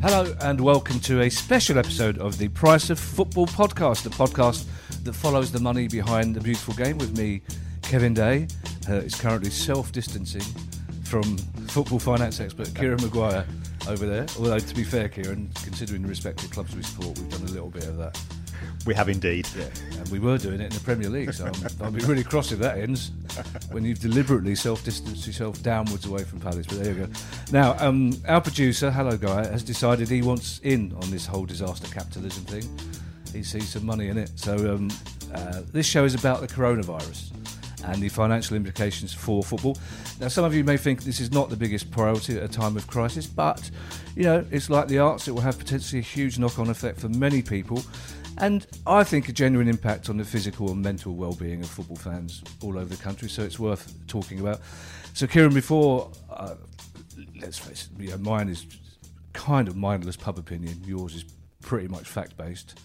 Hello and welcome to a special episode of the Price of Football podcast, the podcast that follows the money behind the beautiful game with me, Kevin Day. Is currently self-distancing from football finance expert Kieran Maguire over there. Although, to be fair, Kieran, considering the respective clubs we support, we've done a little bit of that. We have indeed. Yeah, and we were doing it in the Premier League, so I'm, I'll be really cross if that ends when you've deliberately self-distanced yourself downwards away from Palace. But there you go. Now, um, our producer, hello guy, has decided he wants in on this whole disaster capitalism thing. He sees some money in it. So um, uh, this show is about the coronavirus and the financial implications for football. Now, some of you may think this is not the biggest priority at a time of crisis, but you know, it's like the arts; it will have potentially a huge knock-on effect for many people and I think a genuine impact on the physical and mental well-being of football fans all over the country. So it's worth talking about. So, Kieran, before uh, let's face it, you know, mine is kind of mindless pub opinion. Yours is pretty much fact-based.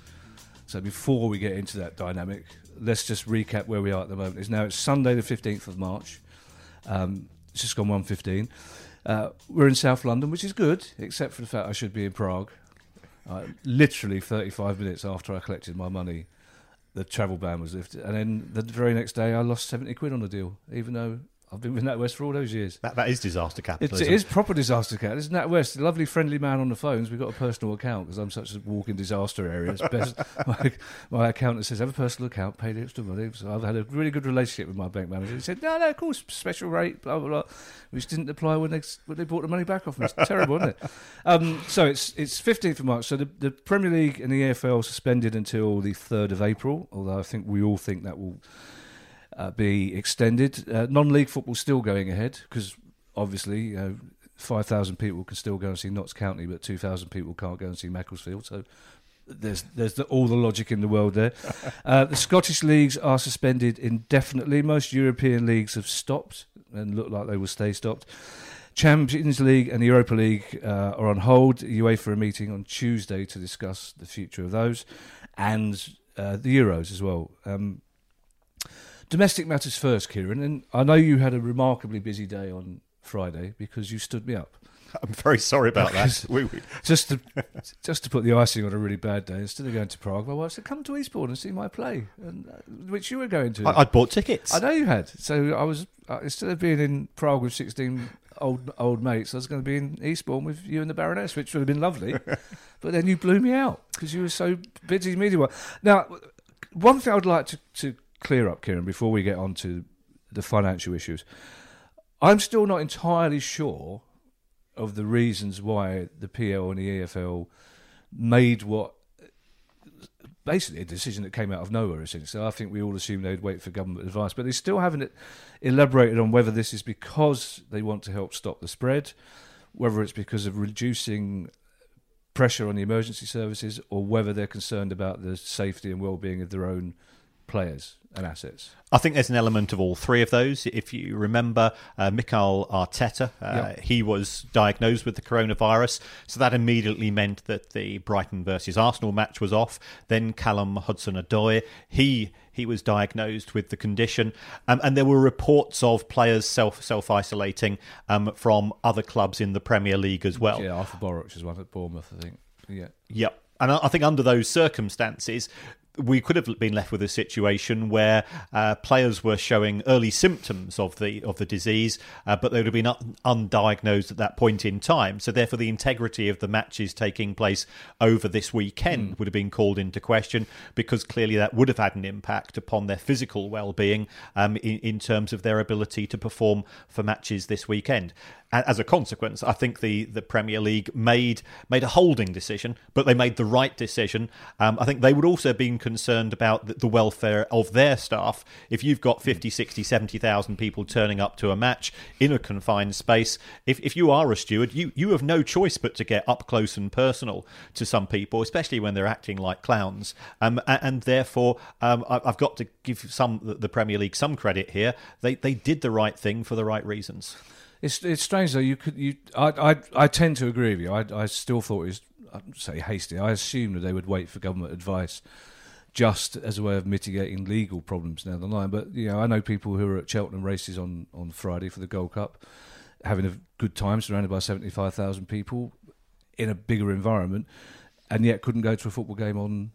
So, before we get into that dynamic, let's just recap where we are at the moment. It's now it's Sunday, the fifteenth of March. Um, it's just gone one fifteen. Uh, we're in South London, which is good, except for the fact I should be in Prague. Uh, literally 35 minutes after I collected my money, the travel ban was lifted. And then the very next day, I lost 70 quid on the deal, even though I've been with NatWest for all those years. That, that is disaster capitalism. It's, it is proper disaster capitalism. It's NatWest, the lovely friendly man on the phones. We've got a personal account because I'm such a walking disaster area. It's best. my, my accountant says, have a personal account, pay the extra money. So I've had a really good relationship with my bank manager. He said, no, no, of course, special rate, blah, blah, blah, which didn't apply when they, when they bought the money back off me. It's terrible, isn't it? Um, so it's it's 15th of March. So the, the Premier League and the EFL suspended until the 3rd of April, although I think we all think that will uh, be extended. Uh, non-league football still going ahead because obviously you know, five thousand people can still go and see Notts County, but two thousand people can't go and see Macclesfield. So there's there's the, all the logic in the world there. Uh, the Scottish leagues are suspended indefinitely. Most European leagues have stopped and look like they will stay stopped. Champions League and the Europa League uh, are on hold. UEFA are meeting on Tuesday to discuss the future of those and uh, the Euros as well. Um, domestic matters first, Kieran. And I know you had a remarkably busy day on Friday because you stood me up. I'm very sorry about that. We, we. just to just to put the icing on a really bad day, instead of going to Prague, my wife said, "Come to Eastbourne and see my play," and, uh, which you were going to. I, would bought tickets. I know you had. So I was uh, instead of being in Prague with 16 old old mates, I was going to be in Eastbourne with you and the Baroness, which would have been lovely. but then you blew me out because you were so busy media. Now, one thing I would like to, to clear up, Kieran, before we get on to the financial issues. I'm still not entirely sure of the reasons why the PL and the EFL made what basically a decision that came out of nowhere. Essentially, I think we all assumed they'd wait for government advice, but they still haven't elaborated on whether this is because they want to help stop the spread, whether it's because of reducing pressure on the emergency services, or whether they're concerned about the safety and well-being of their own players and assets? I think there's an element of all three of those. If you remember, uh, Mikel Arteta, uh, yep. he was diagnosed with the coronavirus, so that immediately meant that the Brighton versus Arsenal match was off. Then Callum Hudson-Odoi, he he was diagnosed with the condition, um, and there were reports of players self self isolating um, from other clubs in the Premier League as well. Yeah, Artur Boruc is one at Bournemouth, I think. Yeah. Yep. And I think under those circumstances, we could have been left with a situation where uh, players were showing early symptoms of the of the disease, uh, but they would have been un- undiagnosed at that point in time. So therefore, the integrity of the matches taking place over this weekend mm. would have been called into question because clearly that would have had an impact upon their physical well-being um, in, in terms of their ability to perform for matches this weekend as a consequence, I think the, the Premier League made made a holding decision, but they made the right decision. Um, I think they would also have been concerned about the, welfare of their staff. If you've got 50, 60, 70,000 people turning up to a match in a confined space, if, if you are a steward, you, you have no choice but to get up close and personal to some people, especially when they're acting like clowns. Um, and, and therefore, um, I, have got to give some the Premier League some credit here. They they did the right thing for the right reasons. It's it's strange though. You could you I I, I tend to agree with you. I I still thought it was I'd say hasty. I assumed that they would wait for government advice just as a way of mitigating legal problems down the line. But you know, I know people who are at Cheltenham races on, on Friday for the Gold Cup, having a good time, surrounded by seventy five thousand people in a bigger environment, and yet couldn't go to a football game on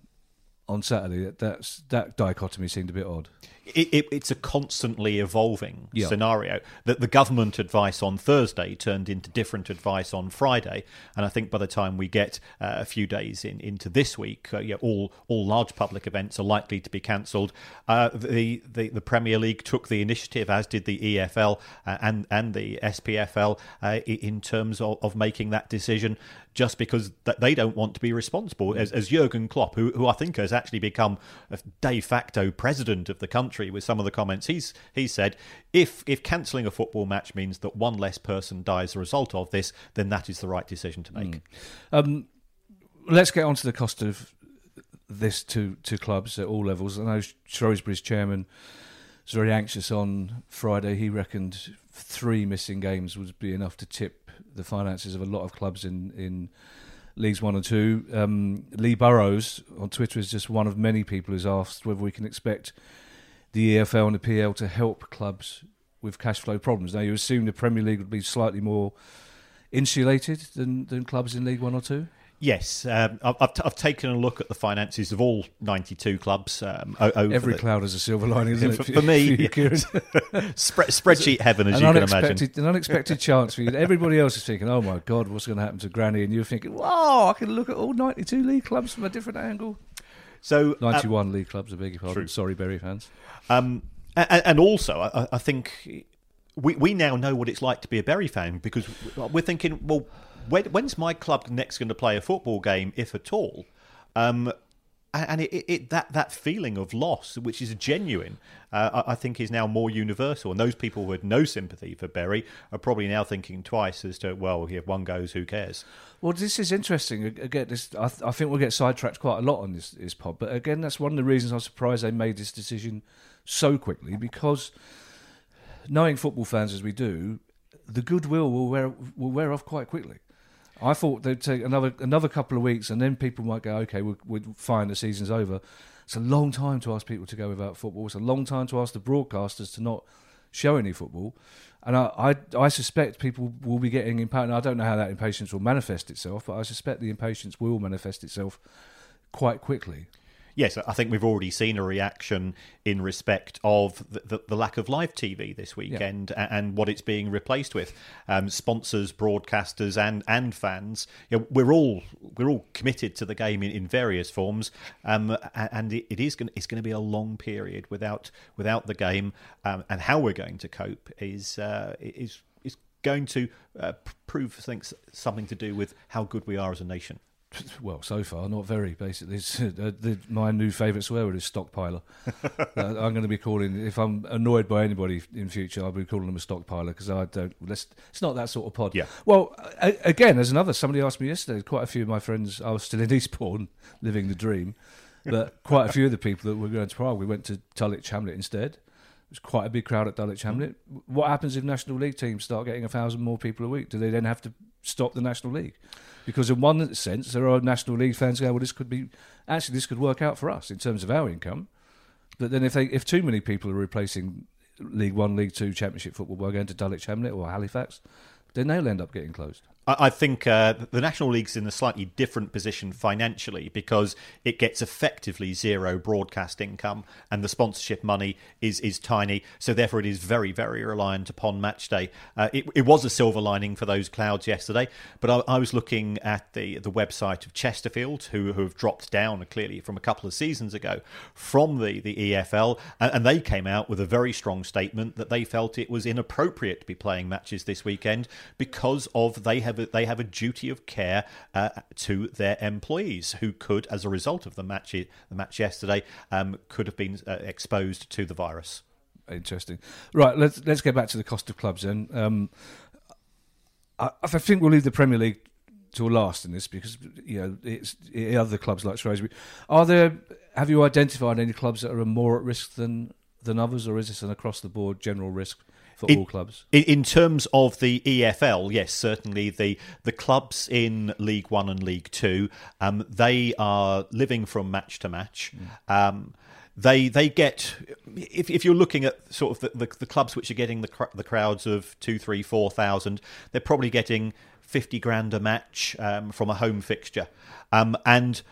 on Saturday. That's that dichotomy seemed a bit odd. It, it, it's a constantly evolving yeah. scenario. That the government advice on Thursday turned into different advice on Friday, and I think by the time we get uh, a few days in, into this week, uh, yeah, all all large public events are likely to be cancelled. Uh, the, the the Premier League took the initiative, as did the EFL uh, and and the SPFL, uh, in terms of, of making that decision just because they don't want to be responsible. As, as Jurgen Klopp, who, who I think has actually become a de facto president of the country with some of the comments he's he said, if if cancelling a football match means that one less person dies as a result of this, then that is the right decision to make. Mm. Um, let's get on to the cost of this to, to clubs at all levels. I know Shrewsbury's chairman was very anxious on Friday. He reckoned three missing games would be enough to tip the finances of a lot of clubs in in leagues one and two. Um, Lee Burrows on Twitter is just one of many people who's asked whether we can expect the EFL and the PL to help clubs with cash flow problems. Now you assume the Premier League would be slightly more insulated than than clubs in League One or Two. Yes, um, I've, t- I've taken a look at the finances of all 92 clubs. Um, Every the, cloud has a silver lining, isn't for, it? For, me, Spre- spreadsheet heaven, as an you can imagine. An unexpected chance for you. Everybody else is thinking, oh my God, what's going to happen to Granny? And you're thinking, wow, I can look at all 92 league clubs from a different angle. So 91 uh, league clubs, I beg your pardon. True. Sorry, Bury fans. Um, and, and, also, I, I think we, we now know what it's like to be a Bury fan because we're thinking, well, when, when's my club next going to play a football game, if at all? Um, and it, it, that that feeling of loss, which is genuine, uh, I, think is now more universal. And those people who had no sympathy for Bury are probably now thinking twice as to, well, if one goes, who cares? Well, this is interesting. Again, this, I, I, think we'll get sidetracked quite a lot on this, this pod. But again, that's one of the reasons I'm surprised they made this decision so quickly because knowing football fans as we do, the goodwill will wear will wear off quite quickly. I thought they'd take another another couple of weeks, and then people might go, okay, we're, we're fine, the season's over. It's a long time to ask people to go without football. It's a long time to ask the broadcasters to not show any football. And I, I, I suspect people will be getting impatient. I don't know how that impatience will manifest itself, but I suspect the impatience will manifest itself quite quickly yes, I think we've already seen a reaction in respect of the, the, the lack of live TV this weekend yeah. and, and, what it's being replaced with. Um, sponsors, broadcasters, and and fans. You know, we're all we're all committed to the game in, in various forms, um, and it, it is going it's going to be a long period without without the game. Um, and how we're going to cope is uh, is is going to uh, prove things something to do with how good we are as a nation. Well, so far, not very. Basically, uh, the, my new favourite swear word is stockpiler. uh, I'm going to be calling if I'm annoyed by anybody in future, I'll be calling them a stockpiler because I don't. it's not that sort of pod. Yeah. Well, again, as another, somebody asked me yesterday. Quite a few of my friends. I was still in Eastbourne, living the dream, but quite a few of the people that were going to Prague, we went to Dulwich Hamlet instead. Was quite a big crowd at Dulwich Hamlet. Mm. What happens if National League teams start getting a thousand more people a week? Do they then have to stop the National League? Because in one sense, there are National League fans going, well, this could be actually this could work out for us in terms of our income. But then if they if too many people are replacing League One, League Two, Championship football by going to Dulwich Hamlet or Halifax, then they'll end up getting closed. I think uh, the National League's in a slightly different position financially because it gets effectively zero broadcast income and the sponsorship money is, is tiny. So, therefore, it is very, very reliant upon match day. Uh, it, it, was a silver lining for those clouds yesterday, but I, I, was looking at the, the website of Chesterfield, who, who have dropped down clearly from a couple of seasons ago from the, the EFL, and, and they came out with a very strong statement that they felt it was inappropriate to be playing matches this weekend because of they have have a, they have a duty of care uh, to their employees who could, as a result of the match the match yesterday, um, could have been uh, exposed to the virus. Interesting. Right, let's let's get back to the cost of clubs then. Um, I, I think we'll leave the Premier League to last in this because you know it's it, other clubs like Shrewsbury. Are there? Have you identified any clubs that are more at risk than than others, or is this an across the board general risk? For in, all clubs, in, in terms of the EFL, yes, certainly the the clubs in League One and League Two, um, they are living from match to match. Mm. Um, they they get if, if you're looking at sort of the, the, the clubs which are getting the cr- the crowds of two three four thousand they're probably getting 50 grand a match um, from a home fixture um, and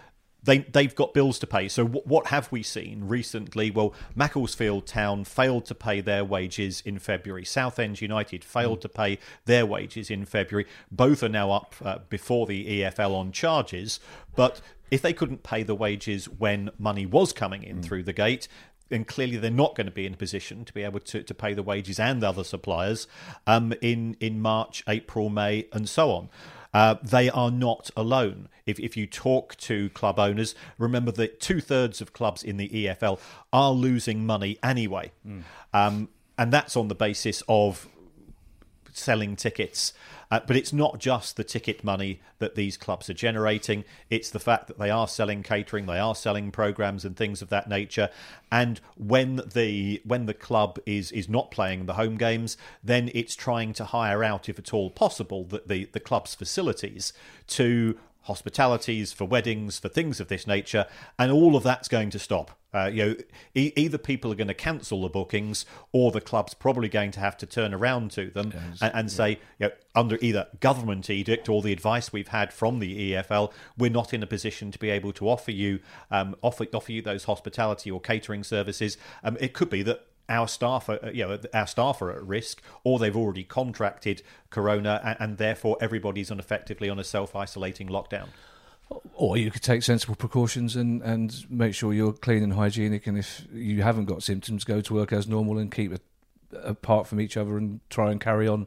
they they've got bills to pay. So w- what have we seen recently? Well, Macclesfield Town failed to pay their wages in February. Southend United failed mm. to pay their wages in February. Both are now up uh, before the EFL on charges, but if they couldn't pay the wages when money was coming in mm. through the gate, and clearly they're not going to be in a position to be able to, to pay the wages and the other suppliers um, in in March, April, May, and so on. Uh, they are not alone. If, if you talk to club owners, remember that two thirds of clubs in the EFL are losing money anyway. Mm. Um, and that's on the basis of selling tickets uh, but it's not just the ticket money that these clubs are generating, it's the fact that they are selling catering, they are selling programs and things of that nature. And when the when the club is is not playing the home games, then it's trying to hire out, if at all possible, the, the, the club's facilities to hospitalities, for weddings, for things of this nature, and all of that's going to stop. Uh, you know, e- either people are going to cancel the bookings, or the club's probably going to have to turn around to them yes, and, and yeah. say, you know, under either government edict or the advice we've had from the EFL, we're not in a position to be able to offer you um, offer offer you those hospitality or catering services. Um, it could be that our staff are, you know, our staff are at risk, or they've already contracted corona, and, and therefore everybody's on effectively on a self-isolating lockdown. Or you could take sensible precautions and, and make sure you're clean and hygienic, and if you haven't got symptoms, go to work as normal and keep apart from each other and try and carry on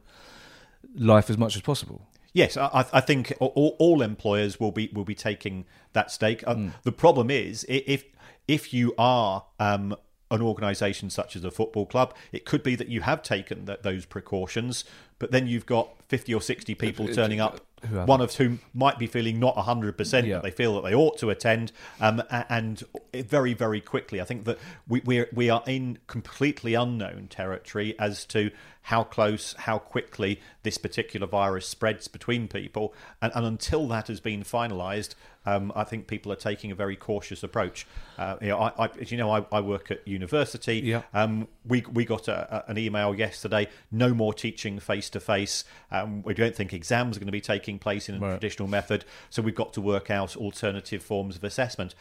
life as much as possible. Yes, I, I think all, all, employers will be will be taking that stake. Mm. The problem is if if you are um, an organisation such as a football club, it could be that you have taken that, those precautions, but then you've got 50 or 60 people turning up, one of whom might be feeling not 100%, yeah. but they feel that they ought to attend. Um, and very, very quickly, I think that we, we're, we are in completely unknown territory as to how close, how quickly this particular virus spreads between people. And, and until that has been finalised, um, I think people are taking a very cautious approach. Uh, you know, I, I, as you know, I, I work at university. Yeah. Um, we we got a, a, an email yesterday. No more teaching face to face. We don't think exams are going to be taking place in a right. traditional method. So we've got to work out alternative forms of assessment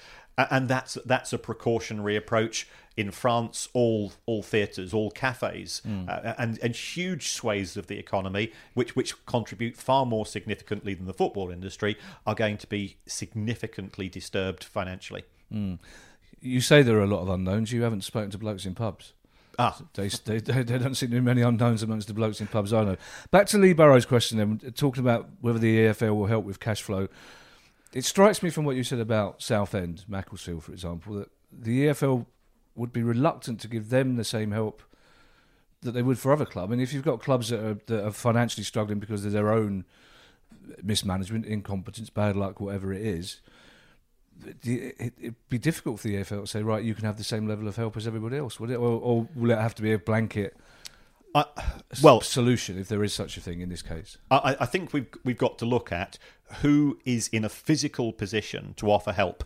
and that's that's a precautionary approach in France. All all theatres, all cafes, mm. uh, and and huge swathes of the economy, which which contribute far more significantly than the football industry, are going to be significantly disturbed financially. Mm. You say there are a lot of unknowns. You haven't spoken to blokes in pubs. Ah. They, they, they, don't seem to be many unknowns amongst the blokes in pubs I know. Back to Lee Barrow's question then, talking about whether the EFL will help with cash flow it strikes me from what you said about Southend, Macclesfield, for example, that the EFL would be reluctant to give them the same help that they would for other clubs. I mean, if you've got clubs that are, that are financially struggling because of their own mismanagement, incompetence, bad luck, whatever it is, it, would be difficult for the AFL to say, right, you can have the same level of help as everybody else, would it? Or, or will it have to be a blanket? Uh, well, solution if there is such a thing in this case. I, I, think we've we've got to look at who is in a physical position to offer help.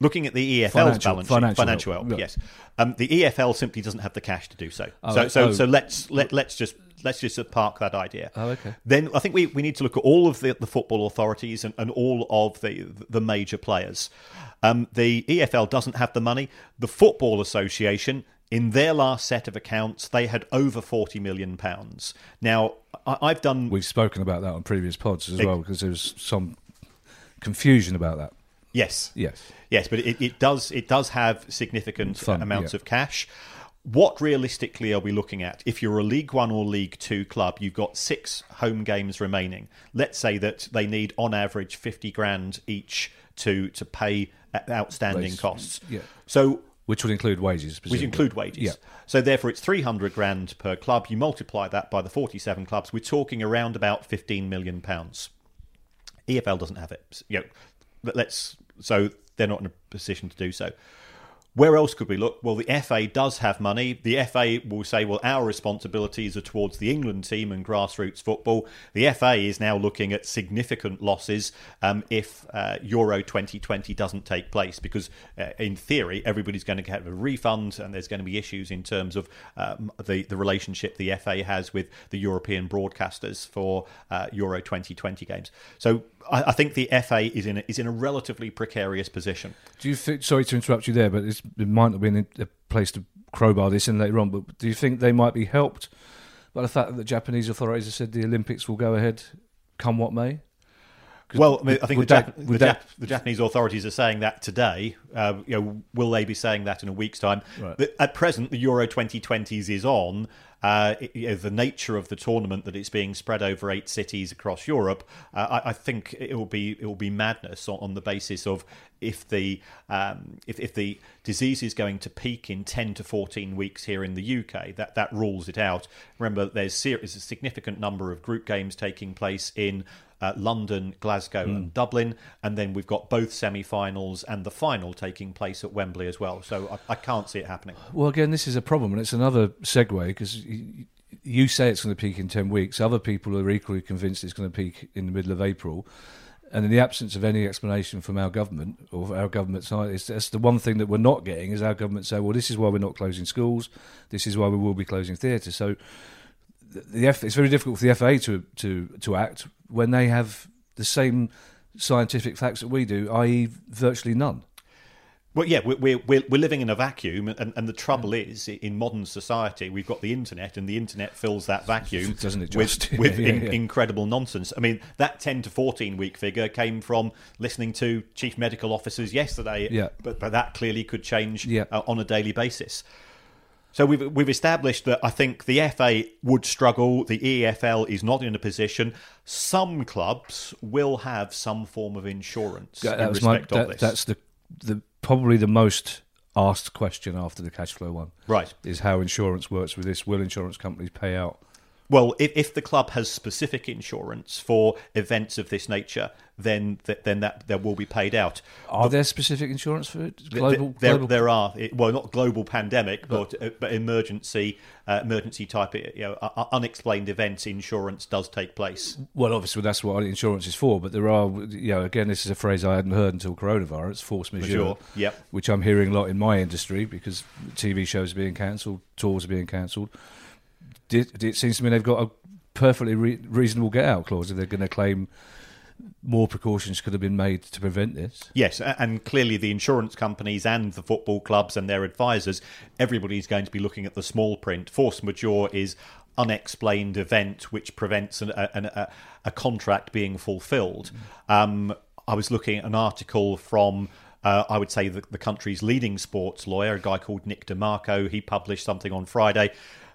Looking at the EFL's financial, balance sheet, financial, financial help, help yes. Um, the EFL simply doesn't have the cash to do so. Oh, so, so, oh. so let's let let's just let's just park that idea. Oh, okay. Then I think we, we need to look at all of the, the football authorities and, and all of the the major players. Um, the EFL doesn't have the money. The Football Association in their last set of accounts, they had over forty million pounds. Now, I, have done. We've spoken about that on previous pods as it, well because there was some confusion about that. Yes, yes, yes, but it, it does it does have significant amounts yeah. of cash. what realistically are we looking at? If you're a League One or League Two club, you've got six home games remaining. Let's say that they need, on average, fifty grand each to to pay outstanding costs. yeah. So Which would include wages, which include wages. Yeah. So therefore, it's three hundred grand per club. You multiply that by the forty-seven clubs. We're talking around about fifteen million pounds. EFL doesn't have it. You know, let's so they're not in a position to do so. Where else could we look? Well, the FA does have money. The FA will say, well, our responsibilities are towards the England team and grassroots football. The FA is now looking at significant losses um, if uh, Euro 2020 doesn't take place, because uh, in theory, everybody's going to get a refund and there's going to be issues in terms of um, the, the relationship the FA has with the European broadcasters for uh, Euro 2020 games. So I, I think the FA is in a, is in a relatively precarious position. Do you think? Sorry to interrupt you there, but it's, it might not be in a place to crowbar this in later on. But do you think they might be helped by the fact that the Japanese authorities have said the Olympics will go ahead, come what may? Well, I, mean, I think the, that- Jap- the, that- Jap- the Japanese authorities are saying that today. Uh, you know, will they be saying that in a week's time? Right. At present, the Euro 2020s is on. Uh, it- the nature of the tournament that it's being spread over eight cities across Europe, uh, I, I think it will be it will be madness on, on the basis of if the um, if, if the disease is going to peak in 10 to 14 weeks here in the UK, that that rules it out. Remember, there's ser- there's a significant number of group games taking place in uh, London, Glasgow, and Dublin, and then we've got both semi-finals and the final taking place at Wembley as well. So I, I can't see it happening. Well, again, this is a problem, and it's another segue because you, you say it's going to peak in 10 weeks. Other people are equally convinced it's going to peak in the middle of April. And in the absence of any explanation from our government or our government side, it's, that's the one thing that we're not getting is our government say, well, this is why we're not closing schools, this is why we will be closing theatres. So the, F, it's very difficult for the FA to, to, to act when they have the same scientific facts that we do, i.e., virtually none. Well, yeah, we're, we're, we're we're living in a vacuum, and, and the trouble is, in modern society, we've got the internet, and the internet fills that vacuum Doesn't it with, just? with Yeah, in, yeah. incredible nonsense. I mean, that 10 to 14 week figure came from listening to chief medical officers yesterday, Yeah. but, but that clearly could change uh, on a daily basis. So we've we've established that I think the FA would struggle. The EFL is not in a position. Some clubs will have some form of insurance That- in that was my- respect of this. That's the, the probably the most asked question after the cash flow one. right. Is how insurance works with this. Will insurance companies pay out? Well, if, if the club has specific insurance for events of this nature, then th- then that there will be paid out. Are there specific insurance for it? Th- Global, there, global there are it- well, not global pandemic, but uh, but emergency uh, emergency type you know uh, uh, unexplained events insurance does take place. Well, obviously that's what insurance is for. But there are, you know, again, this is a phrase I hadn't heard until coronavirus, force majeure, Majeure, yep. which I'm hearing a lot in my industry because TV shows are being cancelled, tours are being cancelled. It, it seems to me they've got a perfectly re- reasonable get out clause if they're going to claim more precautions could have been made to prevent this. Yes, and clearly the insurance companies and the football clubs and their advisors, everybody's going to be looking at the small print. Force majeure is unexplained event which prevents an, a, an- a, a contract being fulfilled. Um, I was looking at an article from. Uh, I would say the, the country's leading sports lawyer, a guy called Nick De Marco. He published something on Friday,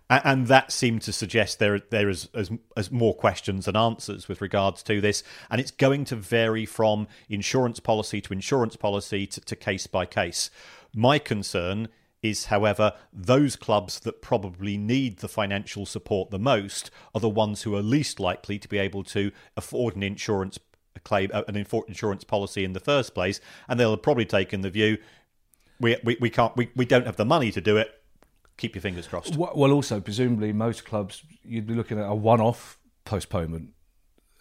a- and that seemed to suggest there there is as, as more questions than answers with regards to this, and it's going to vary from insurance policy to insurance policy to, to case by case. My concern is, however, those clubs that probably need the financial support the most are the ones who are least likely to be able to afford an insurance claim, uh, an insurance policy in the first place, and they'll have probably taken the view we, we, we can't we, we don't have the money to do it. Keep your fingers crossed. Well, also presumably most clubs you'd be looking at a one-off postponement.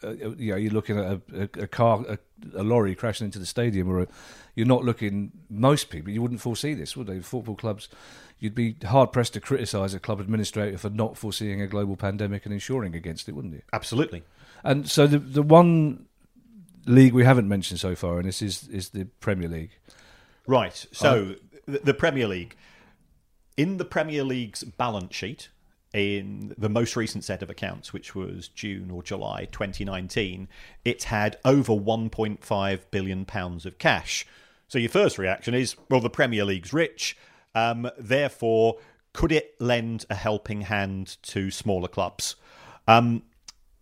Uh, you know, you're looking at a, a, a car, a, a lorry crashing into the stadium, or a, you're not looking. Most people, you wouldn't foresee this, would they? Football clubs, you'd be hard pressed to criticise a club administrator for not foreseeing a global pandemic and insuring against it, wouldn't you? Absolutely. And so the the one league we haven't mentioned so far, and this is is the Premier League. Right. So the, the Premier League. In the Premier League's balance sheet, in the most recent set of accounts, which was June or July 2019, it had over 1.5 billion pounds of cash. So your first reaction is, well, the Premier League's rich, um, therefore could it lend a helping hand to smaller clubs? Um,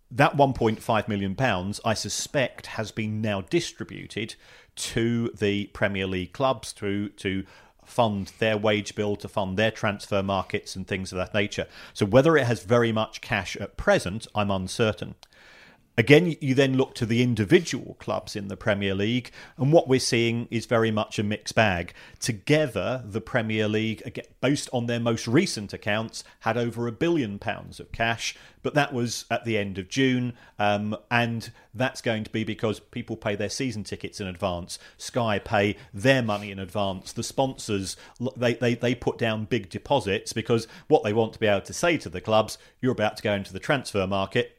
that 1.5 million pounds, I suspect, has been now distributed to the Premier League clubs through to fund their wage bill, to fund their transfer markets and things of that nature. So whether it has very much cash at present, I'm uncertain. Again, you then look to the individual clubs in the Premier League, and what we're seeing is very much a mixed bag. Together, the Premier League, based on their most recent accounts, had over a billion pounds of cash, but that was at the end of June, um, and that's going to be because people pay their season tickets in advance. Sky pay their money in advance. The sponsors they, they, they put down big deposits because what they want to be able to say to the clubs, you're about to go into the transfer market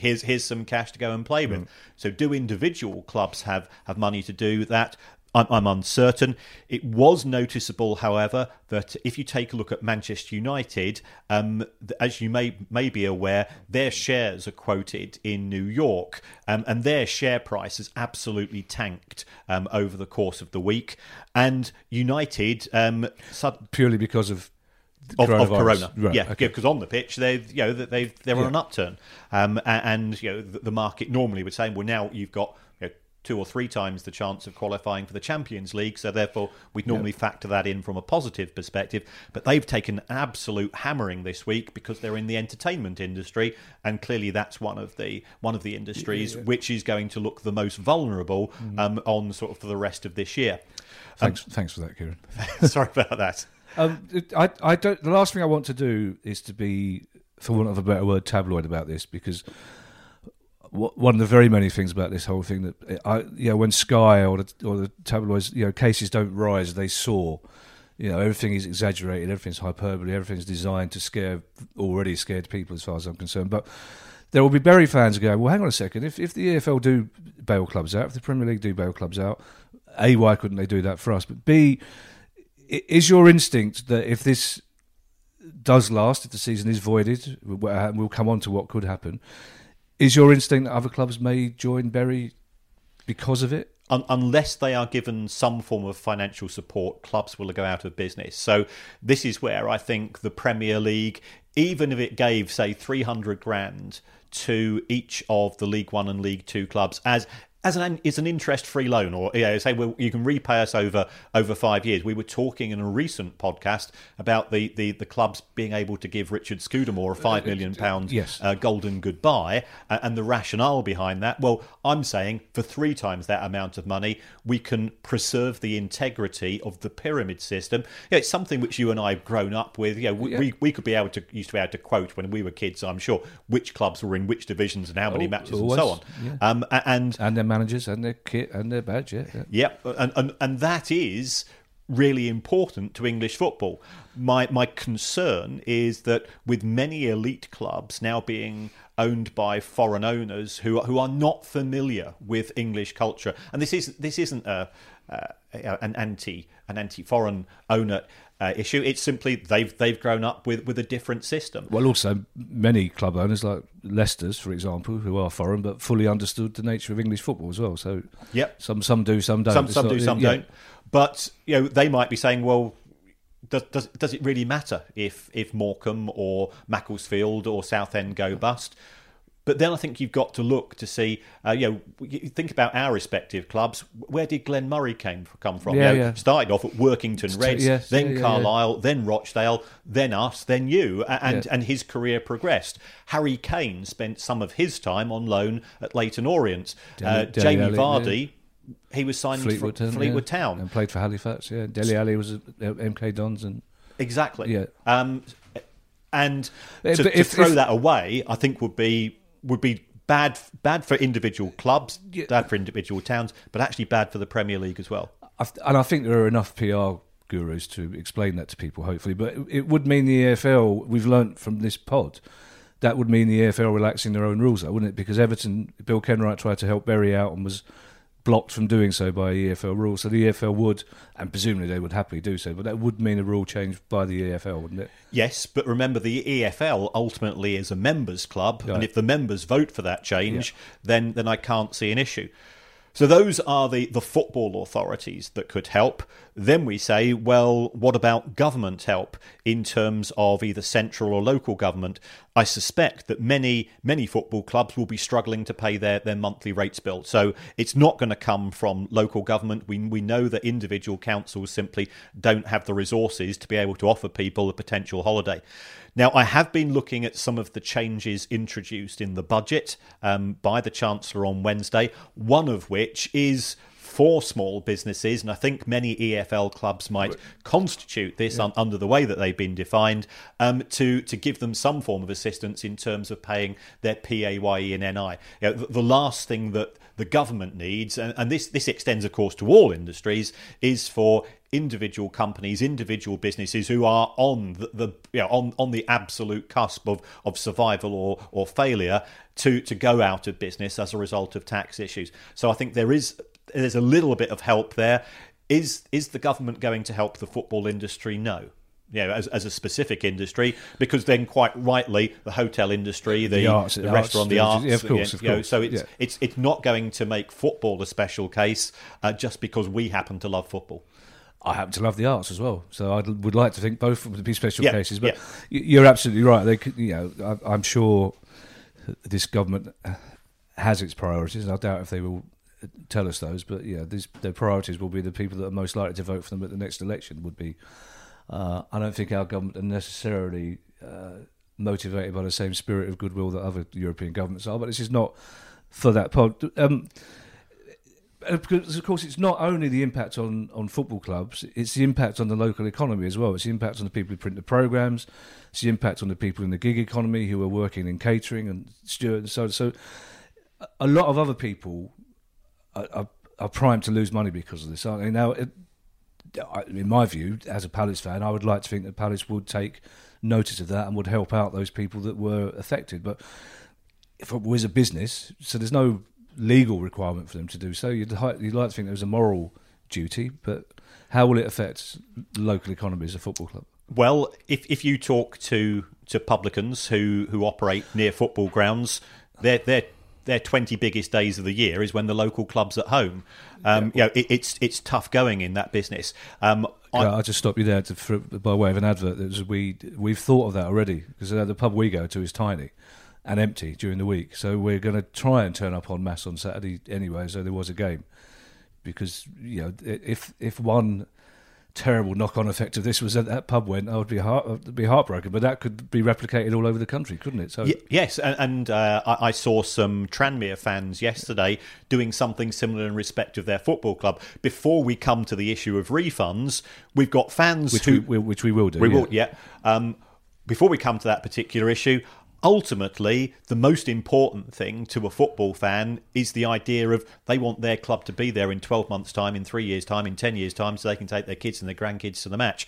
here's here's some cash to go and play with. Mm. So, do individual clubs have have money to do that? I'm, I'm, uncertain. It was noticeable, however, that if you take a look at Manchester United, um, as you may may be aware, their shares are quoted in New York, um, and their share price has absolutely tanked um, over the course of the week. And United, um, sud- purely because of of, of, Corona. Right, yeah, because okay. on the pitch they you know they they're on an upturn, um, and, you know the, the, market normally would say, well now you've got you know, two or three times the chance of qualifying for the Champions League, so therefore we'd normally factor that in from a positive perspective. But they've taken an absolute hammering this week because they're in the entertainment industry, and clearly that's one of the one of the industries yeah, which is going to look the most vulnerable mm. um, on sort of for the rest of this year. Thanks, um, thanks for that, Kieran. sorry about that. Um, I, I don't. The last thing I want to do is to be, for want of a better word, tabloid about this because one of the very many things about this whole thing that I, you know, when Sky or the, or the tabloids, you know, cases don't rise, they soar. You know, everything is exaggerated, everything's hyperbole, everything's designed to scare already scared people, as far as I'm concerned. But there will be Bury fans going, well, hang on a second, if if the EFL do bail clubs out, if the Premier League do bail clubs out, a why couldn't they do that for us? But b is your instinct that if this does last, if the season is voided, we'll come on to what could happen. Is your instinct that other clubs may join Bury because of it? Un- unless they are given some form of financial support, clubs will go out of business. So this is where I think the Premier League, even if it gave say three hundred grand to each of the League One and League Two clubs as as an it's an interest free loan, or you know, say well, you can repay us over over five years. We were talking in a recent podcast about the the, the clubs being able to give Richard Scudamore a five million pound yes. uh, golden goodbye, uh, and the rationale behind that. Well, I'm saying for three times that amount of money, we can preserve the integrity of the pyramid system. Yeah, it's something which you and I have grown up with. You know, we, yeah. we, we could be able to used to be able to quote when we were kids. I'm sure which clubs were in which divisions and how many oh, matches and so on. Yeah. Um, and and managers and their kit and their badge. Yeah, yeah. Yep, and, and and that is really important to English football. My my concern is that with many elite clubs now being owned by foreign owners who who are not familiar with English culture, and this is this isn't a, uh, an anti an anti foreign owner uh, issue. It's simply they've they've grown up with, with a different system. Well, also many club owners like Leicester's, for example, who are foreign but fully understood the nature of English football as well. So, yep, some some do, some don't. Some some not, do, some yeah. don't. But you know, they might be saying, well. Does, does, does it really matter if, if Morecambe or Macclesfield or Southend go bust? But then I think you've got to look to see, uh, you know, think about our respective clubs. Where did Glenn Murray came come from? Yeah, you know, yeah. Started off at Workington Reds, yes, then yeah, Carlisle, then Rochdale, then us, then you, and and his career progressed. Harry Kane spent some of his time on loan at Leyton Orient. uh, Jamie Vardy he was signed Fleetwood, Town, Fleetwood yeah. Town and played for Halifax. Yeah, Dele Alli was at MK Dons and exactly. Yeah, um, and to, to throw if, that away, I think would be would be bad bad for individual clubs, bad for individual towns, but actually bad for the Premier League as well. And I think there are enough PR gurus to explain that to people, hopefully. But it would mean the AFL. We've learnt from this pod. That would mean the EFL relaxing their own rules, though, wouldn't it? Because Everton, Bill Kenwright tried to help Bury out and was blocked from doing so by EFL rules. So the EFL would, and presumably they would happily do so, but that would mean a rule change by the EFL, wouldn't it? Yes, but remember the EFL ultimately is a members club, right. and if the members vote for that change, yeah. then then I can't see an issue. So those are the, the football authorities that could help. Then we say, well, what about government help in terms of either central or local government? I suspect that many, many football clubs will be struggling to pay their, their monthly rates bill. So it's not going to come from local government. We, we know that individual councils simply don't have the resources to be able to offer people a potential holiday. Now, I have been looking at some of the changes introduced in the budget um, by the Chancellor on Wednesday, one of which is for small businesses, and I think many EFL clubs might constitute this yeah. un- under the way that they've been defined um, to to give them some form of assistance in terms of paying their PAYE and NI. You know, the, the, last thing that the government needs, and, and this this extends, of course, to all industries, is for individual companies, individual businesses who are on the, the you know, on on the absolute cusp of, of survival or or failure to to go out of business as a result of tax issues. So I think there is there's a little bit of help there. Is is the government going to help the football industry? No. You know, as, as a specific industry, because then quite rightly the hotel industry, the, the, arts, the, the restaurant, arts, the arts, yeah, of course, of you know, so it's yeah. it's it's not going to make football a special case uh, just because we happen to love football. I happen to love the arts as well, so I would like to think both would be special yeah, cases. But you're absolutely right. They, could, you know, I, I'm sure this government has its priorities. and I doubt if they will tell us those, but yeah, these, their priorities will be the people that are most likely to vote for them at the next election. Would be. Uh, I don't think our government are necessarily uh, motivated by the same spirit of goodwill that other European governments are, but this is not for that pod. Um, because of course it's not only the impact on, on football clubs, it's the impact on the local economy as well. It's the impact on the people who print the programs, it's the impact on the people in the gig economy who are working in catering and steward and so on. so a lot of other people are, are, primed to lose money because of this, aren't they? Now, it, in my view, as a Palace fan, I would like to think that Palace would take notice of that and would help out those people that were affected. But if it was a business, so there's no legal requirement for them to do so. You'd, you'd like to think there was a moral duty, but how will it affect local economies, a football club? Well, if if you talk to to publicans who who operate near football grounds, they're they're their 20 biggest days of the year is when the local club's at home. Um, yeah. You know, it, it's it's tough going in that business. Um, I, will just stop you there to, for, by way of an advert. Was, we we've thought of that already because the pub we go to is tiny and empty during the week, so we're going to try and turn up on mass on Saturday anyway. So there was a game because you know if if one terrible knock-on effect of this was that that pub went, I would be heart, be heartbroken. But that could be replicated all over the country, couldn't it? So y- yes, and, and uh, I, I, saw some Tranmere fans yesterday doing something similar in respect of their football club. Before we come to the issue of refunds, we've got fans which who we, which we will do. We yeah. will, yeah. Um, before we come to that particular issue, ultimately, the most important thing to a football fan is the idea of they want their club to be there in 12 months' time, in three years' time, in 10 years' time, so they can take their kids and their grandkids to the match.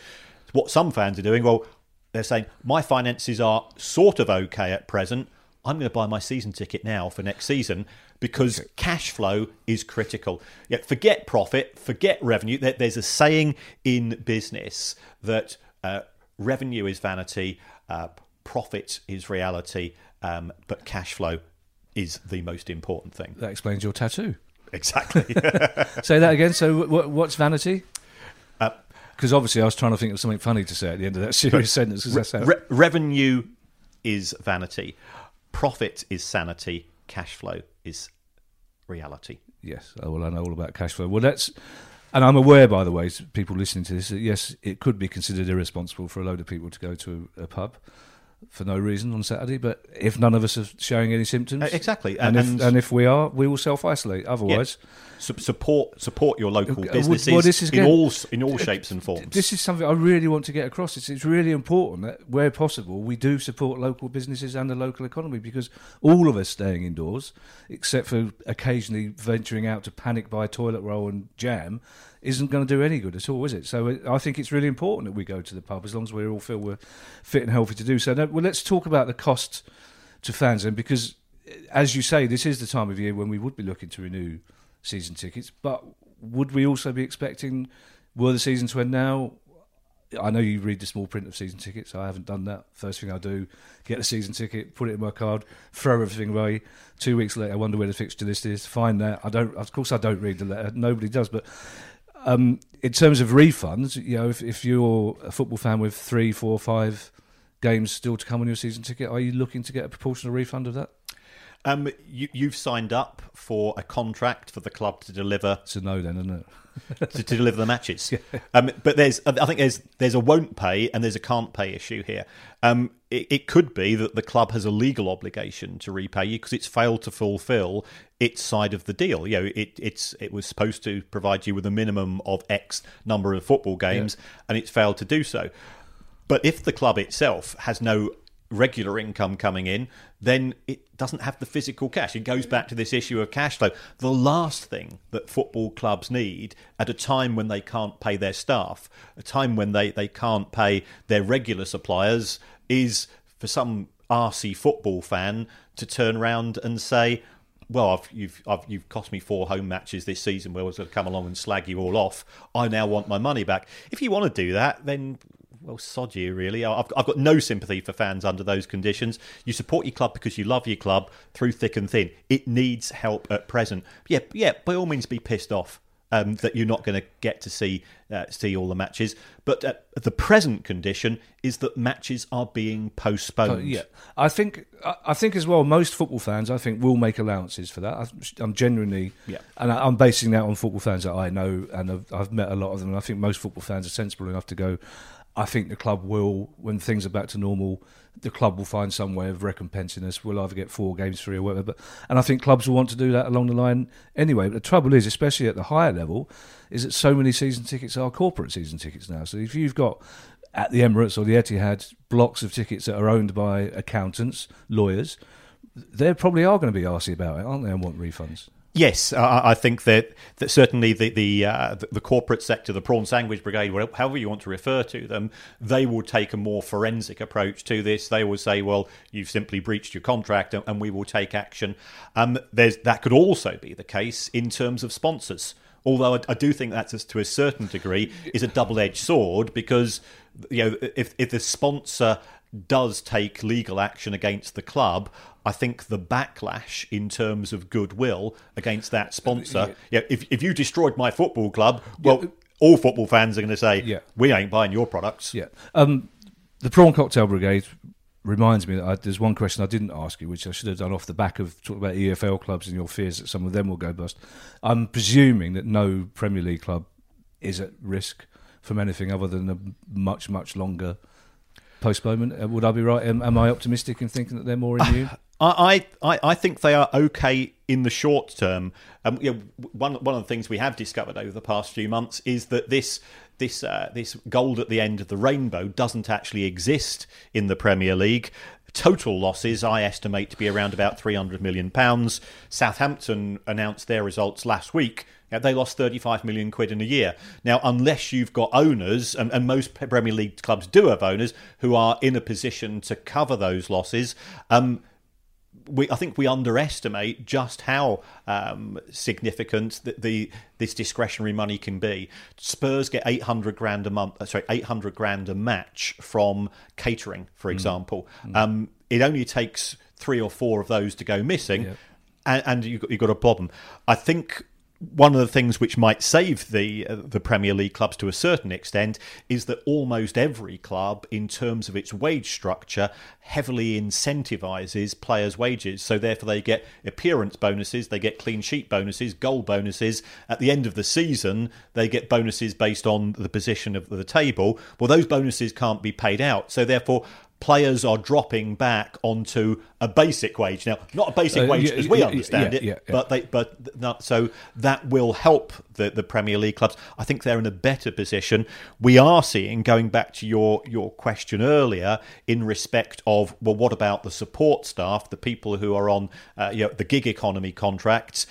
What some fans are doing, well, they're saying, my finances are sort of okay at present. I'm going to buy my season ticket now for next season because okay. cash flow is critical. Yeah, forget profit, forget revenue. There's a saying in business that uh, revenue is vanity, uh, profit is reality, um, but cash flow is the most important thing. That explains your tattoo. Exactly. say that again. So, what's vanity? Because uh, obviously, I was trying to think of something funny to say at the end of that serious sentence. Re- re- revenue is vanity, profit is sanity, cash flow is reality. Yes. Oh, well, I know all about cash flow. Well, that's. And I'm aware, by the way, people listening to this, that yes, it could be considered irresponsible for a load of people to go to a, a pub for no reason on Saturday. But if none of us are showing any symptoms, uh, exactly, and, and, if, and if we are, we will self isolate. Otherwise, yeah. support support your local businesses well, this is in all in all shapes and forms. This is something I really want to get across. It's, it's really important that where possible we do support local businesses and the local economy because all of us staying indoors, except for occasionally venturing out to panic buy toilet roll and jam isn't going to do any good at all, is it? So uh, I think it's really important that we go to the pub as long as we all feel we're fit and healthy to do so. Now, well, let's talk about the cost to fans then, because uh, as you say, this is the time of year when we would be looking to renew season tickets. But would we also be expecting were the season to end now? I know you read the small print of season tickets. I haven't done that. First thing I do, get a season ticket, put it in my card, throw everything away. Two weeks later, I wonder where the fixture list is. Find that. I don't. Of course, I don't read the letter. Nobody does. But Um, in terms of refunds, you know, if, if you're a football fan with three, four, five games still to come on your season ticket, are you looking to get a proportional refund of that? Um, you, you've signed up for a contract for the club to deliver It's a no, then, isn't it? to, to deliver the matches. Um, but there's, I think there's there's a won't pay and there's a can't pay issue here. Um, it, it could be that the club has a legal obligation to repay you because it's failed to fulfil its side of the deal. You know, it it's it was supposed to provide you with a minimum of X number of football games, and it's failed to do so. But if the club itself has no regular income coming in, then it doesn't have the physical cash. It goes back to this issue of cash flow. The last thing that football clubs need at a time when they can't pay their staff, a time when they, they can't pay their regular suppliers, is for some RC football fan to turn around and say, well, I've, you've I've, you've cost me four home matches this season where I was going to come along and slag you all off. I now want my money back. If you want to do that, then well, sod you, really. I've, I've got no sympathy for fans under those conditions. You support your club because you love your club through thick and thin. It needs help at present. Yeah, yeah. By all means, be pissed off um, that you're not going to get to see uh, see all the matches. But uh, the present condition is that matches are being postponed. Uh, yeah, I think I, think as well. Most football fans, I think, will make allowances for that. I'm genuinely, Yeah. and I'm basing that on football fans that I know, and I've, I've met a lot of them. And I think most football fans are sensible enough to go. I think the club will, when things are back to normal, the club will find some way of recompensing us. We'll either get four games free or whatever. But and I think clubs will want to do that along the line anyway. But the trouble is, especially at the higher level, is that so many season tickets are corporate season tickets now. So if you've got at the Emirates or the Etihad blocks of tickets that are owned by accountants, lawyers, they probably are going to be arsy about it, aren't they, and want refunds. Yes, I, I think that, that certainly the the, uh, the the corporate sector, the prawn sandwich brigade, whatever- however you want to refer to them, they will take a more forensic approach to this. They will say, "Well, you've simply breached your contract, and, we will take action." Um, there's that could also be the case in terms of sponsors. Although I, do think that's to a certain degree is a double-edged sword because you know if if the sponsor does take legal action against the club, I think the backlash in terms of goodwill against that sponsor. Yeah, if if you destroyed my football club, well, all football fans are going to say, Yeah. we ain't buying your products. Yeah. Um, the prawn cocktail brigade reminds me that I, there's one question I didn't ask you, which I should have done off the back of talking about EFL clubs and your fears that some of them will go bust. I'm presuming that no Premier League club is at risk from anything other than a much much longer postponement. Uh, would I be right? Am, am I optimistic in thinking that they're more immune? I, I, I think they are okay in the short term. Um, you know, one one of the things we have discovered over the past few months is that this this uh, this gold at the end of the rainbow doesn't actually exist in the Premier League. Total losses, I estimate to be around about three hundred million pounds. Southampton announced their results last week. They lost 35 million quid in a year. Now, unless you've got owners, and, and most Premier League clubs do have owners who are in a position to cover those losses, um, we, I think we underestimate just how um, significant the, the this discretionary money can be. Spurs get eight hundred grand a month, uh, sorry, eight hundred grand a match from catering, for example. Um, it only takes three or four of those to go missing, Yeah. and, and you've got, you've got a problem. I think one of the things which might save the uh, the Premier League clubs to a certain extent is that almost every club, in terms of its wage structure, heavily incentivizes players' wages. So therefore, they get appearance bonuses, they get clean sheet bonuses, goal bonuses. At the end of the season, they get bonuses based on the position of the table. Well, those bonuses can't be paid out. So therefore. Players are dropping back onto a basic wage now, not a basic Uh, wage yeah, as we yeah, understand yeah, it, but they but not, so that will help the the Premier League clubs. I think they're in a better position. We are seeing going back to your your question earlier in respect of well, what about the support staff, the people who are on uh, you know, the gig economy contracts?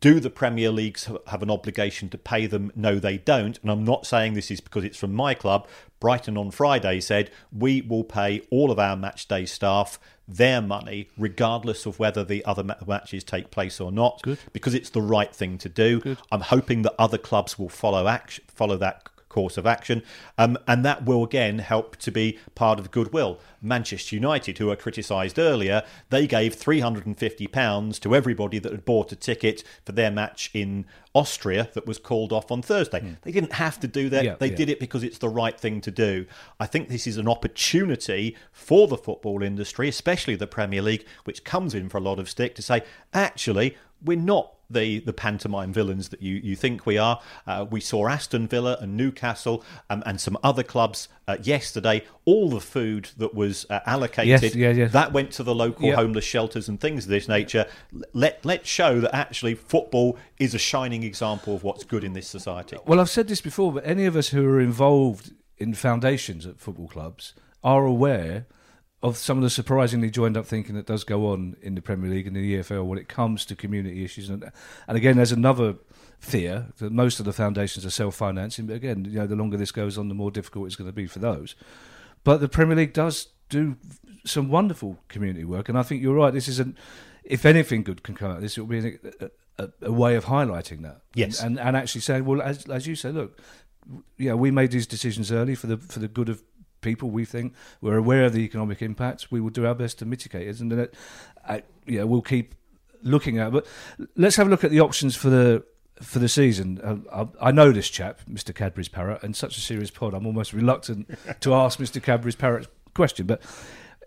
Do the Premier Leagues have an obligation to pay them? No, they don't. And I'm not saying this is because it's from my club. Brighton on Friday said we will pay all of our match day staff their money, regardless of whether the other ma- matches take place or not, because it's the right thing to do. I'm hoping that other clubs will follow action, follow that course of action, um, and that will again help to be part of goodwill. Manchester United, who were criticised earlier, they gave £350 to everybody that had bought a ticket for their match in Austria that was called off on Thursday. Mm. They didn't have to do that. Yeah, they yeah. did it because it's the right thing to do. I think this is an opportunity for the football industry, especially the Premier League, which comes in for a lot of stick, to say, actually, we're not the, the pantomime villains that you, you think we are. Uh, we saw Aston Villa and Newcastle um, and some other clubs uh, yesterday. All the food that was uh, allocated Yes, yeah, yeah. that went to the local Yeah. homeless shelters and things of this nature. Let let's show that actually football is a shining example of what's good in this society. Well, I've said this before, but any of us who are involved in foundations at football clubs are aware of some of the surprisingly joined up thinking that does go on in the Premier League and in the EFL when it comes to community issues. And, and again, there's another fear that most of the foundations are self-financing. But again, you know, the longer this goes on, the more difficult it's going to be for those. But the Premier League does do some wonderful community work, and I think you're right. This isn't, if anything good can come out of this, it will be a, a, a way of highlighting that. Yes. and, and actually saying, well, as as you say, look, yeah, we made these decisions early for the for the good of people. We think we're aware of the economic impacts. We will do our best to mitigate it, and then, it, I, yeah, we'll keep looking at. it. But let's have a look at the options for the for the season. Uh, I, I know this chap, Mr. Cadbury's parrot, and such a serious pod. I'm almost reluctant to ask Mr. Cadbury's parrot question, but.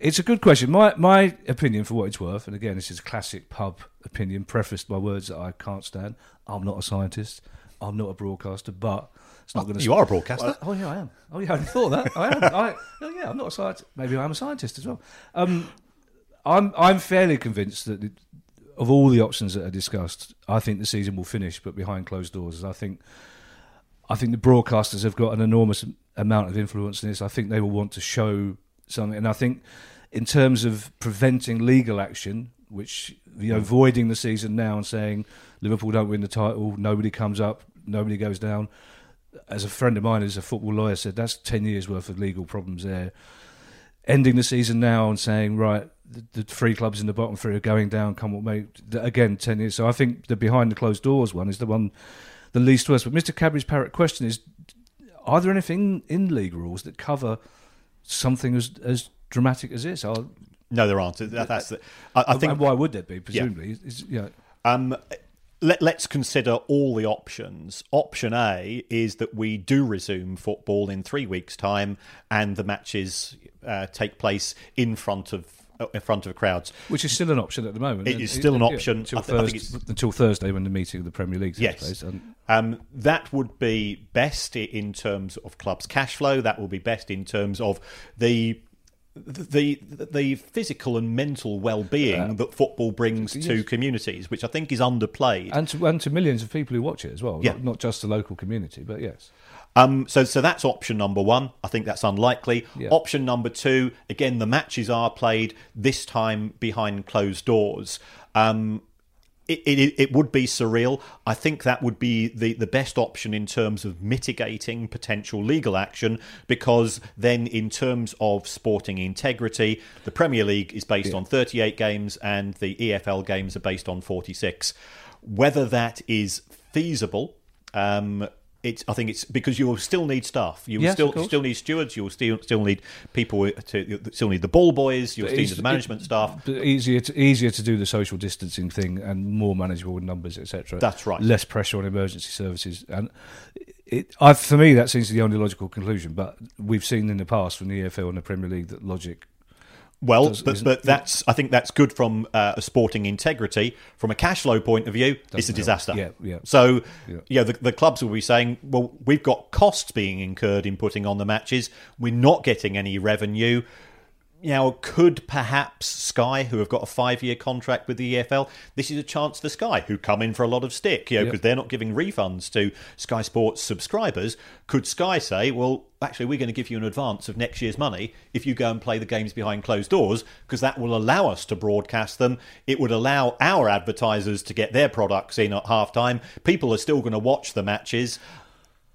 It's a good question. My my opinion, for what it's worth, and again, this is a classic pub opinion, prefaced by words that I can't stand. I'm not a scientist. I'm not a broadcaster, but it's not going to. You are a broadcaster. Oh yeah, I am. Oh yeah, I hadn't thought that. I am. I, oh yeah, I'm not a scientist. Maybe I'm a scientist as well. Um, I'm I'm fairly convinced that it, of all the options that are discussed, I think the season will finish, but behind closed doors. I think I think the broadcasters have got an enormous amount of influence in this. I think they will want to show something, and I think in terms of preventing legal action, which you know, avoiding the season now and saying Liverpool don't win the title, nobody comes up, nobody goes down. As a friend of mine who's a football lawyer said, that's ten years worth of legal problems there. Ending the season now and saying, right, the, the three clubs in the bottom three are going down, come what may. Again, ten years. So I think the behind the closed doors one is the one, the least worst. But Mr. Cadbury's parrot question is: Are there anything in league rules that cover something as as dramatic as this? Are, No, there aren't. That, that's the, I, I think why would there be? Presumably, is, you know, Um, let, let's consider all the options. Option A is that we do resume football in three weeks' time, and the matches uh, take place in front of uh, in front of crowds. which is still an option at the moment. It is still an yeah, option. until, I I think Thursday, it's- until Thursday when the meeting of the Premier League takes Yes. place. And Um, that would be best in terms of clubs' cash flow. That will be best in terms of the the the physical and mental well-being that football brings to communities, which I think is underplayed. and to, and to millions of people who watch it as well. Yeah. Not, not just the local community, but yes. Um, so, so that's option number one. I think that's unlikely. Yeah. Option number two, again, the matches are played this time behind closed doors. Um, it, it, it would be surreal. I think that would be the, the best option in terms of mitigating potential legal action because then, in terms of sporting integrity, the Premier League is based on 38 games and the EFL games are based on 46. Whether that is feasible, um, it's, I think it's because you will still need staff. You will Yes, still still need stewards. You will still still need people to still need the ball boys. You will still need the management it- staff. easier to easier to do the social distancing thing and more manageable with numbers, etc. That's right. Less pressure on emergency services, and it, I, for me, that seems to be the only logical conclusion. But we've seen in the past from the EFL and the Premier League that logic. Well, does- but, but that's I think that's good from uh, a sporting integrity. From a cash flow point of view, it's a disaster. Yeah, yeah. So, Yeah. yeah, the, the clubs will be saying, well, we've got costs being incurred in putting on the matches. We're not getting any revenue. Now, could perhaps Sky, who have got a five-year contract with the EFL, this is a chance for Sky, who come in for a lot of stick, you know, Yep. because they're not giving refunds to Sky Sports subscribers. Could Sky say, well, actually, we're going to give you an advance of next year's money if you go and play the games behind closed doors, because that will allow us to broadcast them. It would allow our advertisers to get their products in at halftime. People are still going to watch the matches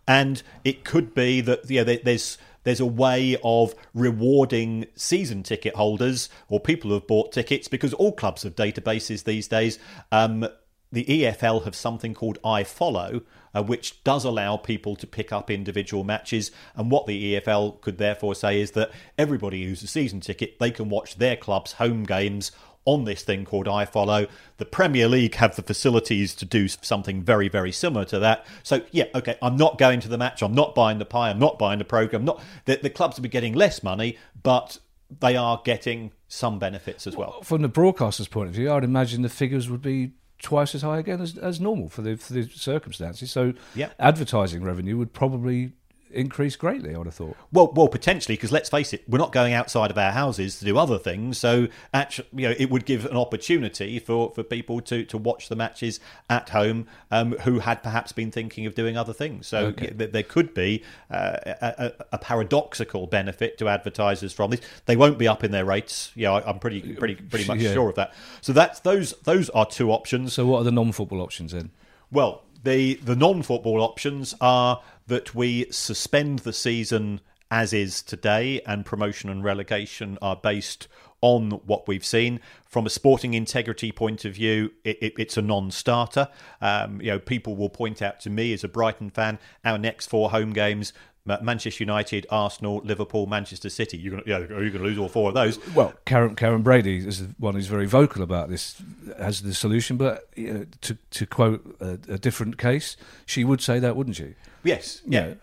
and it could be that you know, there's there's a way of rewarding season ticket holders or people who have bought tickets because all clubs have databases these days. Um, the EFL have something called iFollow, uh, which does allow people to pick up individual matches. And what the EFL could therefore say is that everybody who's a season ticket, they can watch their club's home games on this thing called iFollow. The Premier League have the facilities to do something very, very similar to that. So, yeah, okay, I'm not going to the match. I'm not buying the pie. I'm not buying the program. Not the, the clubs will be getting less money, but they are getting some benefits as well. From the broadcaster's point of view, I'd imagine the figures would be twice as high again as, as normal for the, for the circumstances. So, Yep. advertising revenue would probably increase greatly. I would have thought. Well, well, potentially, because let's face it, we're not going outside of our houses to do other things. So, actually, you know, it would give an opportunity for, for people to, to watch the matches at home um, who had perhaps been thinking of doing other things. So, Okay. yeah, there could be uh, a, a, paradoxical benefit to advertisers from this. They won't be up in their rates. Yeah, I, I'm pretty, pretty, pretty much Yeah. sure of that. So that's those. Those are two options. So, what are the non-football options then? Well, the the non-football options are that we suspend the season as is today, and promotion and relegation are based on what we've seen. From a sporting integrity point of view, it, it, it's a non-starter. Um, you know, people will point out to me as a Brighton fan, our next four home games. Manchester United, Arsenal, Liverpool, Manchester City. You're going to, yeah, are you going to lose all four of those? Well, Karren, Karren Brady is the one who's very vocal about this as the solution. But you know, to to quote a, a different case, she would say that, wouldn't she? Yes. Yeah.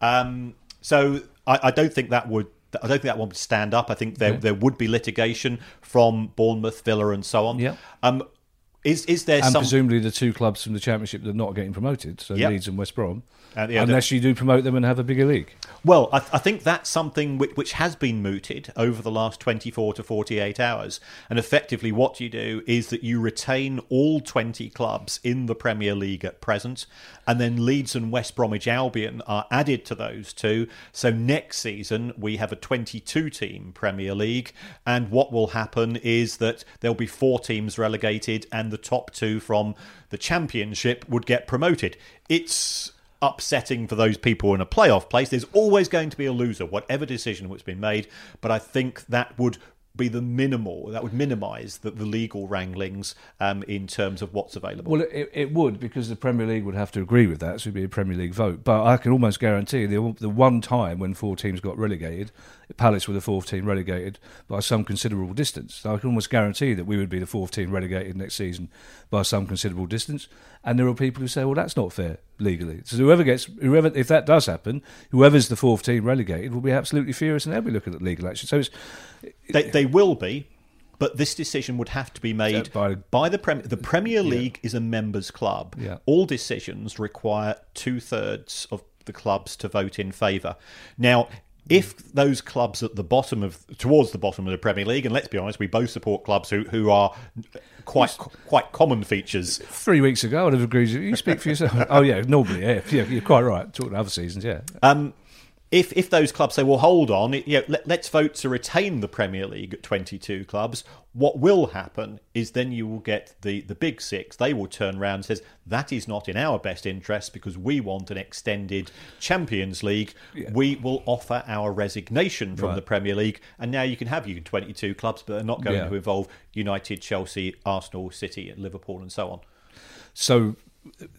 Um, so I, I don't think that would. I don't think that one would stand up. I think there there would be litigation from Bournemouth, Villa, and so on. Yeah. Um, is is there And some? presumably the two clubs from the Championship that are not getting promoted, so Yep. Leeds and West Brom, unless you do promote them and have a bigger league. Well, I, I think that's something which, which has been mooted over the last 24 to 48 hours. And effectively, what you do is that you retain all 20 clubs in the Premier League at present, and then Leeds and West Bromwich Albion are added to those two. So next season, we have a 22 team Premier League. And what will happen is that there'll be four teams relegated, and the top two from the Championship would get promoted. It's upsetting for those people in a playoff place. There's always going to be a loser, whatever decision was been made. But I think that would be the minimal, that would minimise the, the legal wranglings um, in terms of what's available. Well, it, it would because the Premier League would have to agree with that, so it'd be a Premier League vote. But I can almost guarantee the the one time when four teams got relegated, Palace were the fourth team relegated by some considerable distance. So I can almost guarantee that we would be the fourth team relegated next season by some considerable distance. And there are people who say, "Well, that's not fair legally." So whoever gets, whoever, if that does happen, whoever's the fourth team relegated will be absolutely furious, and they'll be looking at legal action. So it's they, they will be, but this decision would have to be made by- by, the Premier. The Premier League is a members' club. Yeah. All decisions require two thirds of the clubs to vote in favour. Now. If those clubs at the bottom of towards the bottom of the Premier League, and let's be honest, we both support clubs who, who are quite quite common features. three weeks ago, I'd have agreed. You You speak for yourself. oh yeah, normally, yeah, yeah, you're quite right. Talking other seasons, yeah. Um, if if those clubs say, well, hold on, it, you know, let, let's vote to retain the Premier League at 22 clubs, what will happen is then you will get the, the big six. They will turn around and says that is not in our best interest because we want an extended Champions League. We will offer our resignation from Right. the Premier League, and now you can have your 22 clubs, but they're not going Yeah. to involve United, Chelsea, Arsenal, City, and Liverpool, and so on. So,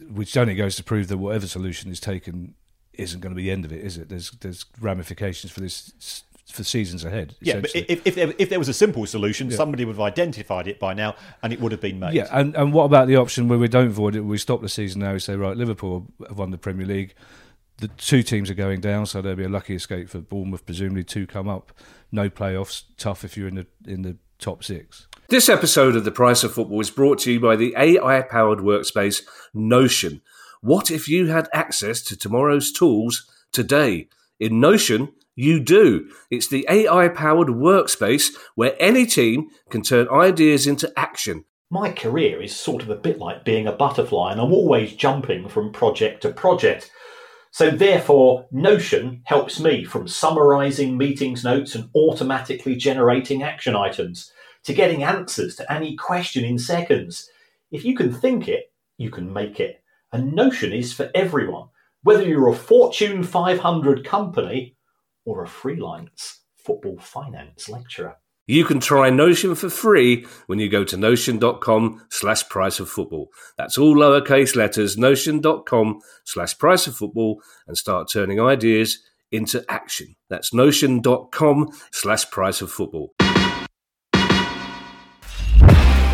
which only goes to prove that whatever solution is taken isn't going to be the end of it, is it? There's there's ramifications for this for seasons ahead. Yeah, but if, if, there, if there was a simple solution, somebody would have identified it by now, and it would have been made. Yeah, and, and what about the option where we don't void it? We stop the season now. We say, right, Liverpool have won the Premier League. The two teams are going down, so there'll be a lucky escape for Bournemouth. Presumably, two come up. No playoffs. Tough if you're in the in the top six. This episode of The Price of Football is brought to you by the AI powered workspace Notion. What if you had access to tomorrow's tools today? In Notion, you do. It's the AI powered workspace where any team can turn ideas into action. My career is sort of a bit like being a butterfly, and I'm always jumping from project to project. So, therefore, Notion helps me from summarizing meetings notes and automatically generating action items to getting answers to any question in seconds. If you can think it, you can make it. And Notion is for everyone, whether you're a Fortune 500 company or a freelance football finance lecturer. You can try Notion for free when you go to notion.com slash price of football. That's all lowercase letters, notion.com slash price of football, and start turning ideas into action. That's notion.com slash price of football.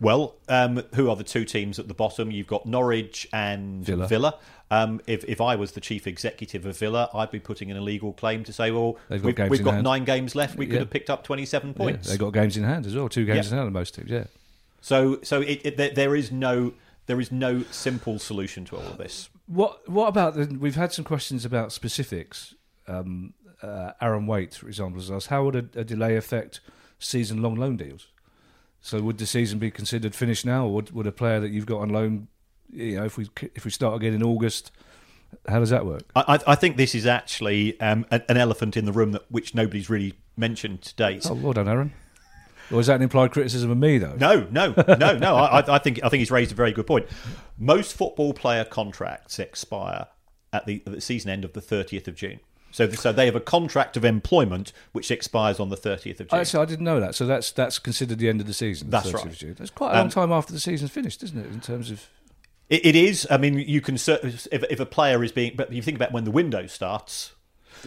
Well, um, who are the two teams at the bottom? You've got Norwich and Villa. Villa. Um, if, if I was the chief executive of Villa, I'd be putting an illegal claim to say, well, They've got we've, games we've in got hand. nine games left. We could Yeah. have picked up 27 Yeah, points. they've got games in hand as well. Two games Yeah. in hand most teams. Yeah. So, so it, it, there, there is no there is no simple solution to all of this. What What about the? We've had some questions about specifics. Um, uh, Aaron Waite, for example, has asked how would a, a delay affect season long loan deals? So would the season be considered finished now, or would, would a player that you've got on loan, you know, if we if we start again in August, how does that work? I, I I think this is actually um, an, an elephant in the room that which nobody's really mentioned to date. Oh, well done, Aaron. Or is that an implied criticism of me, though? No, no, no, no. I, I- I think I think he's raised a very good point. Most football player contracts expire at the, at the season end of the 30th of June. So, so they have a contract of employment which expires on the 30th of June. Actually, I didn't know that. So that's that's considered the end of the season. That's 30th right. That's quite a long Um, time after the season's finished, isn't it? In terms of It, it is. I mean, you can if, if a player is being, but you think about when the window starts.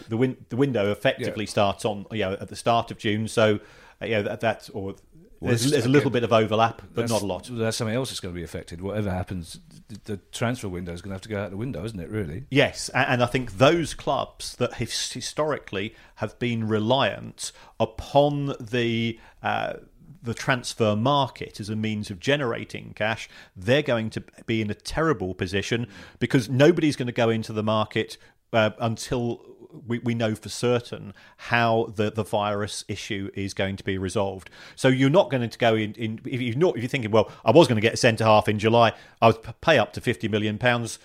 The win, the window effectively Yeah. starts on you know at the start of June. So uh, you know that, that's or there's, there's a little bit of overlap, but not a lot. That's something else that's going to be affected. Whatever happens, the, the transfer window is going to have to go out the window, isn't it? Really? Yes, and I think those clubs that his- historically have been reliant upon the uh, the transfer market as a means of generating cash, they're going to be in a terrible position because nobody's going to go into the market uh, until we, we know for certain how the, the virus issue is going to be resolved. So you're not going to go in, in if you're not if you're thinking, well, I was going to get a centre half in July, I would pay up to fifty million pounds.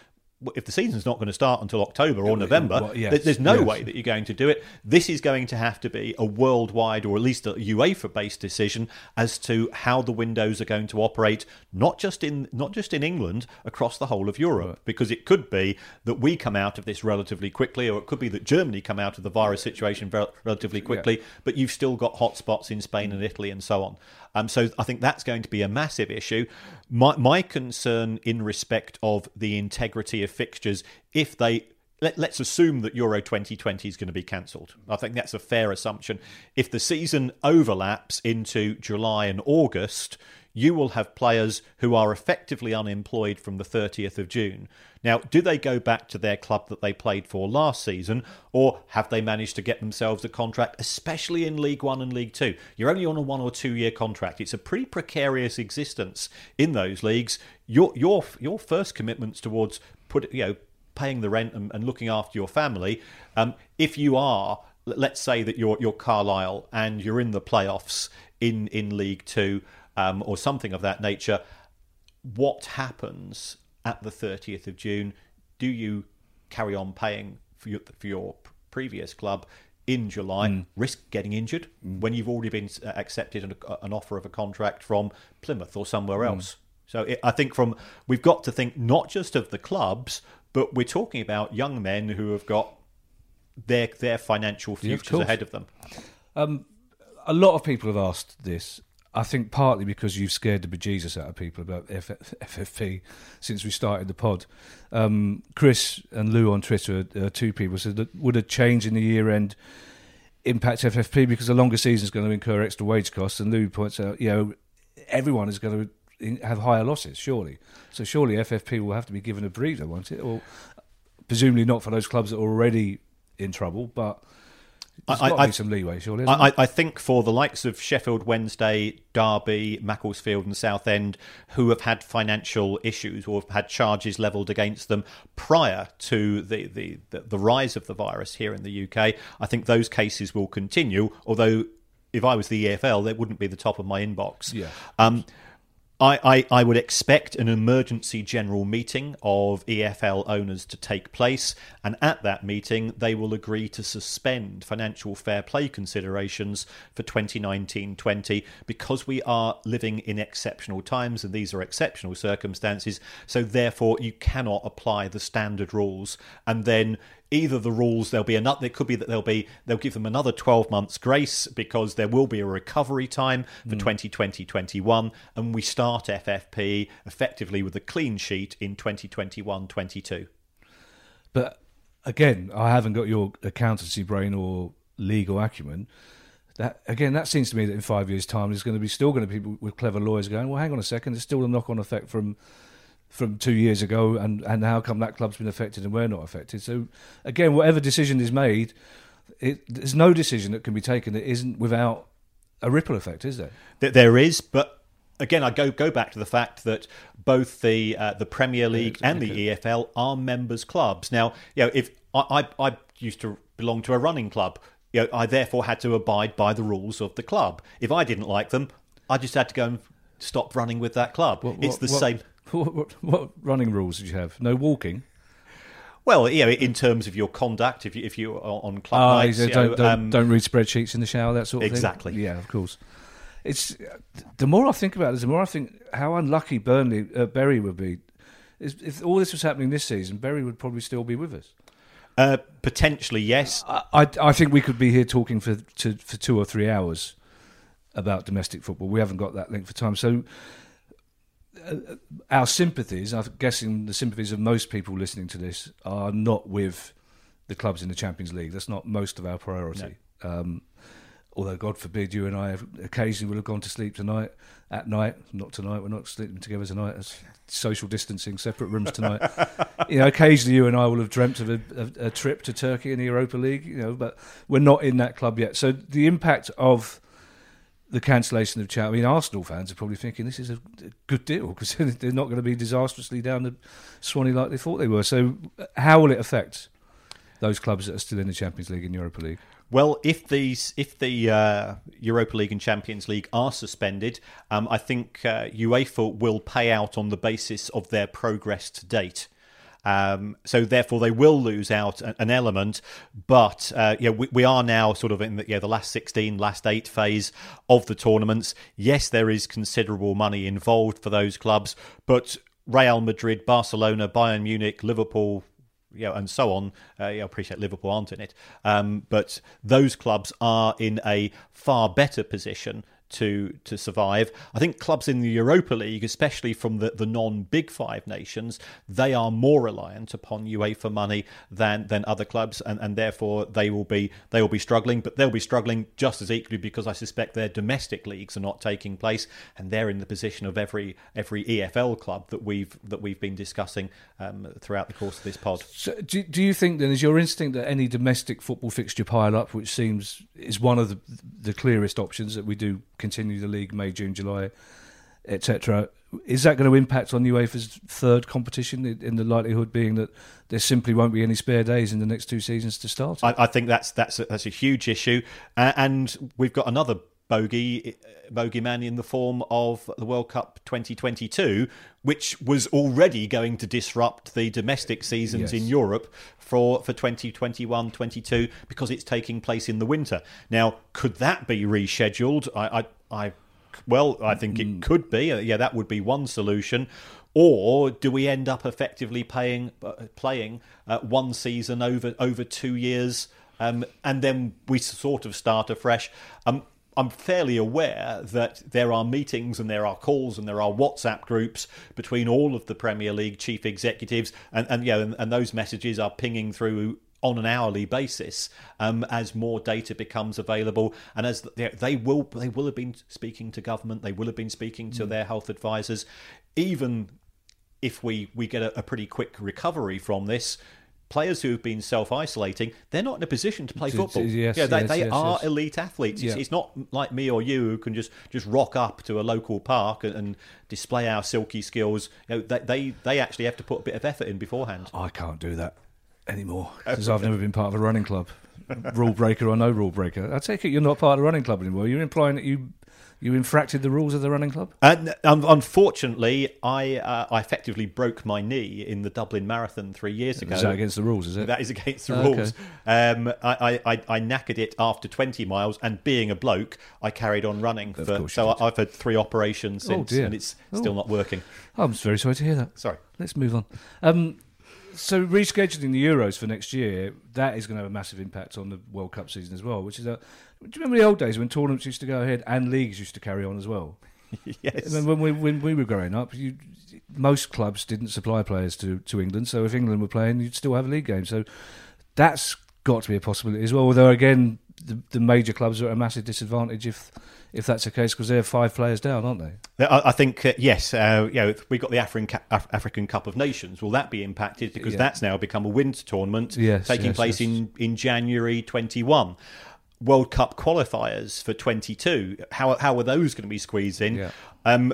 If the season's not going to start until October or November, well, yes, there's no yes. way that you're going to do it. This is going to have to be a worldwide or at least a UEFA-based decision as to how the windows are going to operate, not just in not just in England, across the whole of Europe. Because it could be that we come out of this relatively quickly, or it could be that Germany come out of the virus situation relatively quickly. But you've still got hotspots in Spain and Italy and so on. Um, so I think that's going to be a massive issue. My, my concern in respect of the integrity of fixtures, if they let, let's assume that Euro 2020 is going to be cancelled. I think that's a fair assumption. If the season overlaps into July and August, you will have players who are effectively unemployed from the 30th of June. Now, do they go back to their club that they played for last season, or have they managed to get themselves a contract, especially in League One and League Two? You're only on a one or two year contract. It's a pretty precarious existence in those leagues. Your your your first commitments towards put you know paying the rent and, and looking after your family. Um, if you are, let's say that you're you're Carlisle and you're in the playoffs in in League Two um, or something of that nature, what happens at the 30th of June? Do you carry on paying for your, for your previous club in July, mm. risk getting injured mm. when you've already been uh, accepted an, uh, an offer of a contract from Plymouth or somewhere mm. else? So it, I think from we've got to think not just of the clubs, but we're talking about young men who have got their their financial Yeah, of futures ahead of them. Um, a lot of people have asked this. I think partly because you've scared the bejesus out of people about FFP since we started the pod. Um, Chris and Lou on Twitter, uh, two people, said that would a change in the year end impact FFP because the longer season is going to incur extra wage costs? And Lou points out, you know, everyone is going to have higher losses, surely. So surely FFP will have to be given a breather, won't it? Or presumably not for those clubs that are already in trouble, but I- I- some leeway, surely. isn't I. I I think for the likes of Sheffield Wednesday, Derby, Macclesfield, and Southend, who have had financial issues or have had charges levelled against them prior to the, the, the, the rise of the virus here in the UK, I think those cases will continue. Although, if I was the EFL, they wouldn't be the top of my inbox. Yeah. Um, I, I, I would expect an emergency general meeting of EFL owners to take place, and at that meeting, they will agree to suspend financial fair play considerations for 2019 20 because we are living in exceptional times and these are exceptional circumstances. So, therefore, you cannot apply the standard rules and then either the rules there'll be another it could be that they'll be they'll give them another 12 months grace because there will be a recovery time for hmm. 2020 21 and we start ffp effectively with a clean sheet in 2021 22 But again, I haven't got your accountancy brain or legal acumen. That again, that seems to me that in five years' time, there's going to be still going to be people with clever lawyers going, "Well, hang on a second, there's still a knock-on effect from from two years ago, and and how come that club's been affected and we're not affected?" So again, whatever decision is made, it, there's no decision that can be taken that isn't without a ripple effect, is there? Th- there is but again i go go back to the fact that both the uh, the premier league and the efl are members clubs now you know if I, I i used to belong to a running club you know i therefore had to abide by the rules of the club if i didn't like them i just had to go and stop running with that club What- it's the what- same What, what, what running rules did you have? No walking. well know in terms of your conduct if you if you are on club Ah, nights you don't know, don't, um, don't read spreadsheets in the shower, that sort of Exactly. thing. Yeah, of course. It's the more I think about this, the more I think how unlucky Burnley uh, Bury would be. Is, if all this was happening this season, Bury would probably still be with us. uh, potentially yes I, I, I think we could be here talking for to, for two or three hours about domestic football. We haven't got that length of time, so our sympathies, I'm guessing the sympathies of most people listening to this, are not with the clubs in the Champions League. That's not most of our priority. Um, although, God forbid, you and I have occasionally will have gone to sleep tonight at night. Not tonight. We're not sleeping together tonight. It's social distancing, separate rooms tonight. you know, occasionally you and I will have dreamt of a, a, a trip to Turkey in the Europa League. You know, but we're not in that club yet. So the impact of the cancellation of Chelsea. I mean, Arsenal fans are probably thinking this is a good deal because they're not going to be disastrously down the Swanee like they thought they were. So, how will it affect those clubs that are still in the Champions League and Europa League? Well, if these, if the uh, Europa League and Champions League are suspended, um, I think uh, UEFA will pay out on the basis of their progress to date. Um, so therefore, they will lose out an element. But uh, yeah, we, we are now sort of in the, yeah, the last sixteen, last eight phase of the tournaments. Yes, there is considerable money involved for those clubs, but Real Madrid, Barcelona, Bayern Munich, Liverpool, know, and so on. Uh, yeah, I appreciate Liverpool aren't in it, um, but those clubs are in a far better position to to survive. I think clubs in the Europa League, especially from the, the non Big Five nations, they are more reliant upon UEFA money than than other clubs, and, and therefore they will be they will be struggling. But they'll be struggling just as equally because I suspect their domestic leagues are not taking place, and they're in the position of every every EFL club that we've that we've been discussing um, throughout the course of this pod. So, do, do you think then is your instinct that any domestic football fixture pile up, which seems is one of the the clearest options that we do continue the league May, June, July, etc. Is that going to impact on UEFA's third competition? In the likelihood being that there simply won't be any spare days in the next two seasons to start. I, I think that's that's a, that's a huge issue, uh, and we've got another bogey bogeyman in the form of the World Cup 2022, which was already going to disrupt the domestic seasons Yes. in Europe for for 2021-22 because it's taking place in the winter. Now, could that be rescheduled? I I, I well, I think it could be. Uh, Yeah, that would be one solution. Or do we end up effectively paying uh, playing uh, one season over over two years, um, and then we sort of start afresh? Um, I'm fairly aware that there are meetings and there are calls and there are WhatsApp groups between all of the Premier League chief executives, and and yeah, and, and those messages are pinging through on an hourly basis um, as more data becomes available, and as they, they will they will have been speaking to government, they will have been speaking to their health advisors, even if we we get a, a pretty quick recovery from this. Players who have been self-isolating, they're not in a position to play football. yes, yeah, they, yes, they yes, are elite athletes. It's, Yeah. it's not like me or you who can just, just rock up to a local park and, and display our silky skills. You know, they, they they actually have to put a bit of effort in beforehand. I can't do that anymore because I've never been part of a running club, rule breaker or no rule breaker. I take it you're not part of the running club anymore. You're implying that you you infracted the rules of the running club. And um, unfortunately, I uh, I effectively broke my knee in the Dublin Marathon three years ago. Is that against the rules? Is it? That is against the Okay. rules. Um, I, I, I, knackered it after 20 miles, and being a bloke, I carried on running. For, so. I, I've had three operations Oh, since, dear. and it's Oh. still not working. I'm very sorry to hear that. Sorry. Let's move on. Um, so rescheduling the Euros for next year, that is going to have a massive impact on the World Cup season as well. Which is a, do you remember the old days when tournaments used to go ahead and leagues used to carry on as well? yes. Mean, when we when we were growing up, you, most clubs didn't supply players to, to England. So if England were playing, you'd still have a league game. So that's got to be a possibility as well. Although again, the, the major clubs are at a massive disadvantage if if that's the case because they're five players down, aren't they? I, I think uh, yes. Uh, you know, we got the African Af- African Cup of Nations. Will that be impacted because Yeah. that's now become a winter tournament, Yes, taking yes, place yes. in in January twenty one. World Cup qualifiers for twenty two. How how are those going to be squeezed in? Yeah. Um,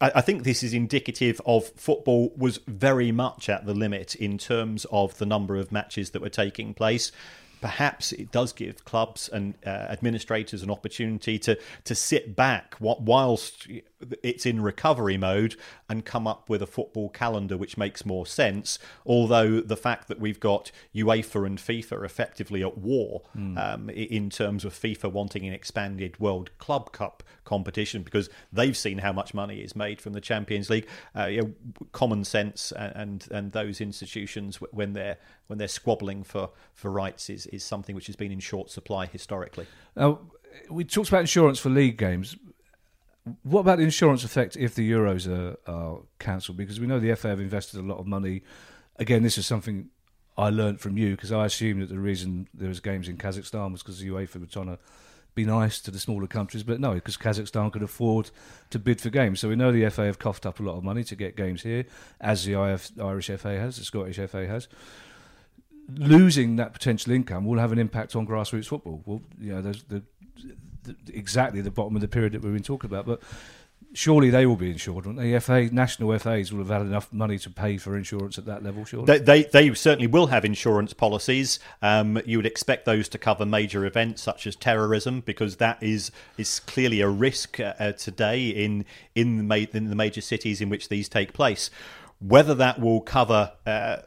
I, I think this is indicative of football was very much at the limit in terms of the number of matches that were taking place. Perhaps it does give clubs and uh, administrators an opportunity to to sit back wh- whilst it's in recovery mode and come up with a football calendar which makes more sense. Although the fact that we've got UEFA and FIFA effectively at war um, in terms of FIFA wanting an expanded World Club Cup competition because they've seen how much money is made from the Champions League. Uh, you know, common sense and, and and those institutions when they're when they're squabbling for for rights is is something which has been in short supply historically. Now, we talked about insurance for league games. What about the insurance effect if the Euros are, are cancelled? Because we know the FA have invested a lot of money. Again, this is something I learnt from you because I assumed that the reason there was games in Kazakhstan was because the UEFA were trying to be nice to the smaller countries, but no, because Kazakhstan could afford to bid for games. So we know the FA have coughed up a lot of money to get games here, as the IF, Irish FA has, the Scottish FA has losing that potential income will have an impact on grassroots football. Well, you know, the, the, exactly the bottom of the period that we've been talking about, but surely they will be insured, won't they? FA national FAs will have had enough money to pay for insurance at that level, surely. They, they, they certainly will have insurance policies. Um, you would expect those to cover major events such as terrorism, because that is is clearly a risk uh, uh, today in in the, ma- in the major cities in which these take place. Whether that will cover uh,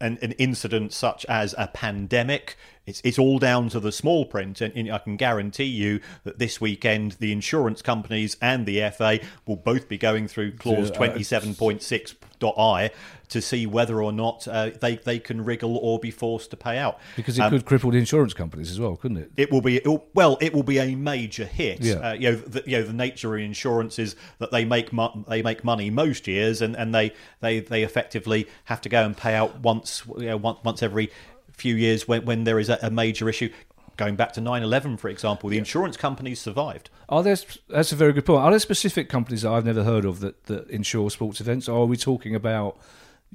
an, an incident such as a pandemic. It's, it's all down to the small print, and, and I can guarantee you that this weekend the insurance companies and the FA will both be going through clause uh, twenty seven point six I to see whether or not uh, they they can wriggle or be forced to pay out. because it Um, could cripple the insurance companies as well, couldn't it? it will be it will- well. It will be a major hit. Yeah. Uh, you know, the, you know, the nature of insurance is that they make mo- they make money most years, and, and they, they they effectively have to go and pay out once you know, once, once every few years when when there is a, a major issue. Going back to 9/11, for example, the insurance companies survived. Are there? That's a very good point. Are there specific companies that I've never heard of that, that insure sports events? Or are we talking about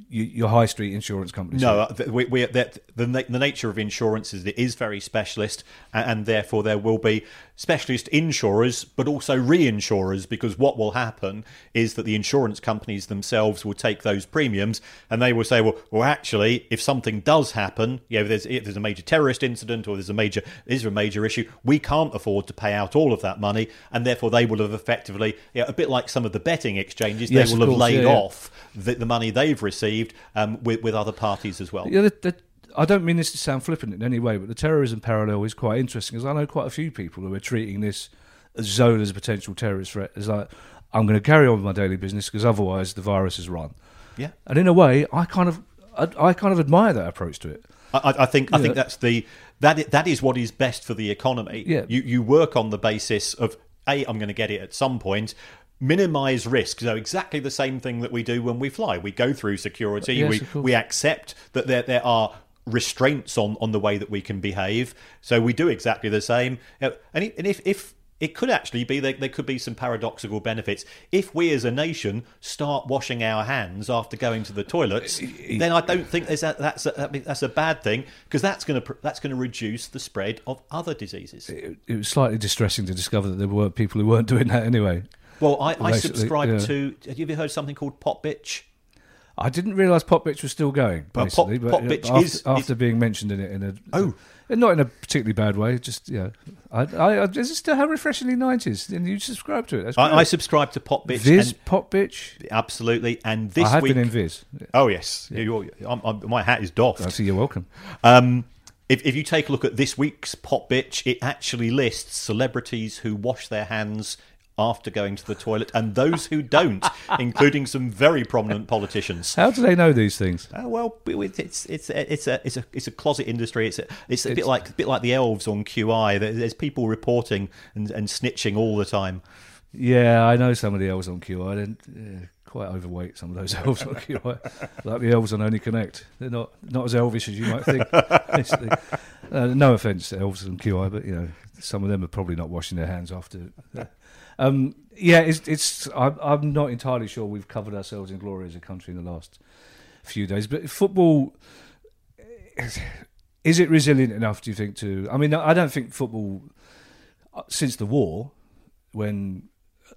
your, high street insurance companies? No, uh, we, we, the, the nature of insurance is it is very specialist, and, and therefore there will be specialist insurers, but also reinsurers, because what will happen is that the insurance companies themselves will take those premiums and they will say, well, well, actually, if something does happen, you know, if there's, if there's a major terrorist incident or there's a major is a major issue, we can't afford to pay out all of that money, and therefore they will have effectively, you know, a bit like some of the betting exchanges, Yes, they will have course, laid yeah, yeah. off the, the money they've received um, with, with other parties as well. Yeah, the, the, I don't mean this to sound flippant in any way, but the terrorism parallel is quite interesting because I know quite a few people who are treating this zone as a potential terrorist threat. It's like, I'm going to carry on with my daily business because otherwise the virus is run. Yeah. And in a way, I kind of, I, I kind of admire that approach to it. I, I- think I think that's the that that is what is best for the economy. Yeah. You you work on the basis of a I'm going to get it at some point. Minimize risk. So exactly the same thing that we do when we fly. We go through security. Yes, we we accept that there there are restraints on on the way that we can behave. So we do exactly the same. Uh, and if if it could actually be there, there could be some paradoxical benefits if we as a nation start washing our hands after going to the toilets. then I don't think there's a, that's a, that's a bad thing because that's going to that's going to reduce the spread of other diseases. It, it was slightly distressing to discover that there were people who weren't doing that anyway. Well, I, I subscribe yeah. to. Have you ever heard something called Popbitch? I didn't realise Popbitch was still going. Pop- Basically, but, Pop uh, Bitch after, is- after is- being mentioned in it in a Oh. uh, not in a particularly bad way. Just yeah, I, I, I is it still how refreshingly nineties? And you subscribe to it. I, I subscribe to Popbitch. Viz and- Popbitch. absolutely. And this I have week, been in Viz. Oh yes, You're- I'm, I'm, my hat is doffed. I see you're welcome. Um, if, if you take a look at this week's Popbitch, it actually lists celebrities who wash their hands after going to the toilet and those who don't, including some very prominent politicians. How do they know these things? Uh, well, it's it's it's a, it's a it's a it's a closet industry. It's a, it's a bit like a bit like the elves on QI. There's people reporting and, and snitching all the time. Yeah, I know some of the elves on QI. They're yeah, quite overweight. Some of those elves on QI, like the elves on Only Connect. They're not not as elvish as you might think. Uh, no offence to elves on QI, but you know some of them are probably not washing their hands after. Um, yeah, it's. it's I'm, I'm not entirely sure we've covered ourselves in glory as a country in the last few days, but football. Is it resilient enough? Do you think to? I mean, I don't think football since the war, when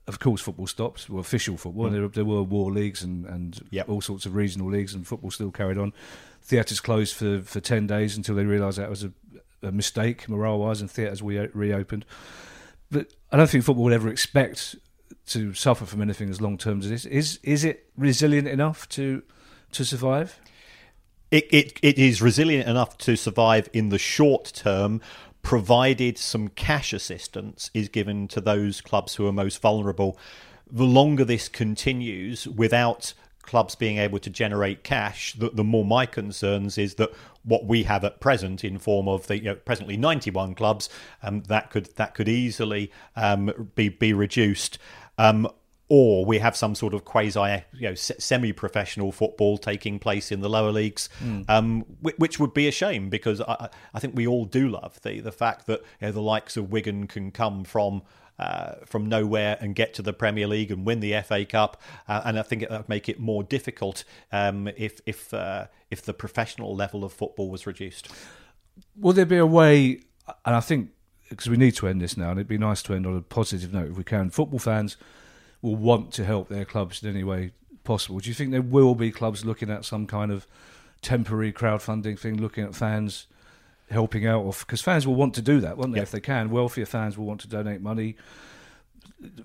of course football stopped, well, official football. There, there were war leagues and and Yep. all sorts of regional leagues, and football still carried on. Theatres closed for for ten days until they realised that was a, a mistake morale wise, and theatres re- reopened. But I don't think football would ever expect to suffer from anything as long term as this. Is is it resilient enough to to survive? It, it it is resilient enough to survive in the short term, provided some cash assistance is given to those clubs who are most vulnerable. The longer this continues without clubs being able to generate cash, the, the more my concerns is that what we have at present in form of the you know, presently 91 clubs, um, that could that could easily um, be be reduced. Um, or we have some sort of quasi, you know, semi-professional football taking place in the lower leagues, um, which, would be a shame because I, I- I think we all do love the the fact that you know, the likes of Wigan can come from. Uh, from nowhere and get to the Premier League and win the FA Cup, uh, and I think it would make it more difficult um, if if uh, if the professional level of football was reduced. Will there be a way? And I think because we need to end this now, and it'd be nice to end on a positive note if we can. Football fans will want to help their clubs in any way possible. Do you think there will be clubs looking at some kind of temporary crowdfunding thing, looking at fans helping out? of Because fans will want to do that, won't they? Yeah. If they can, wealthier fans will want to donate money.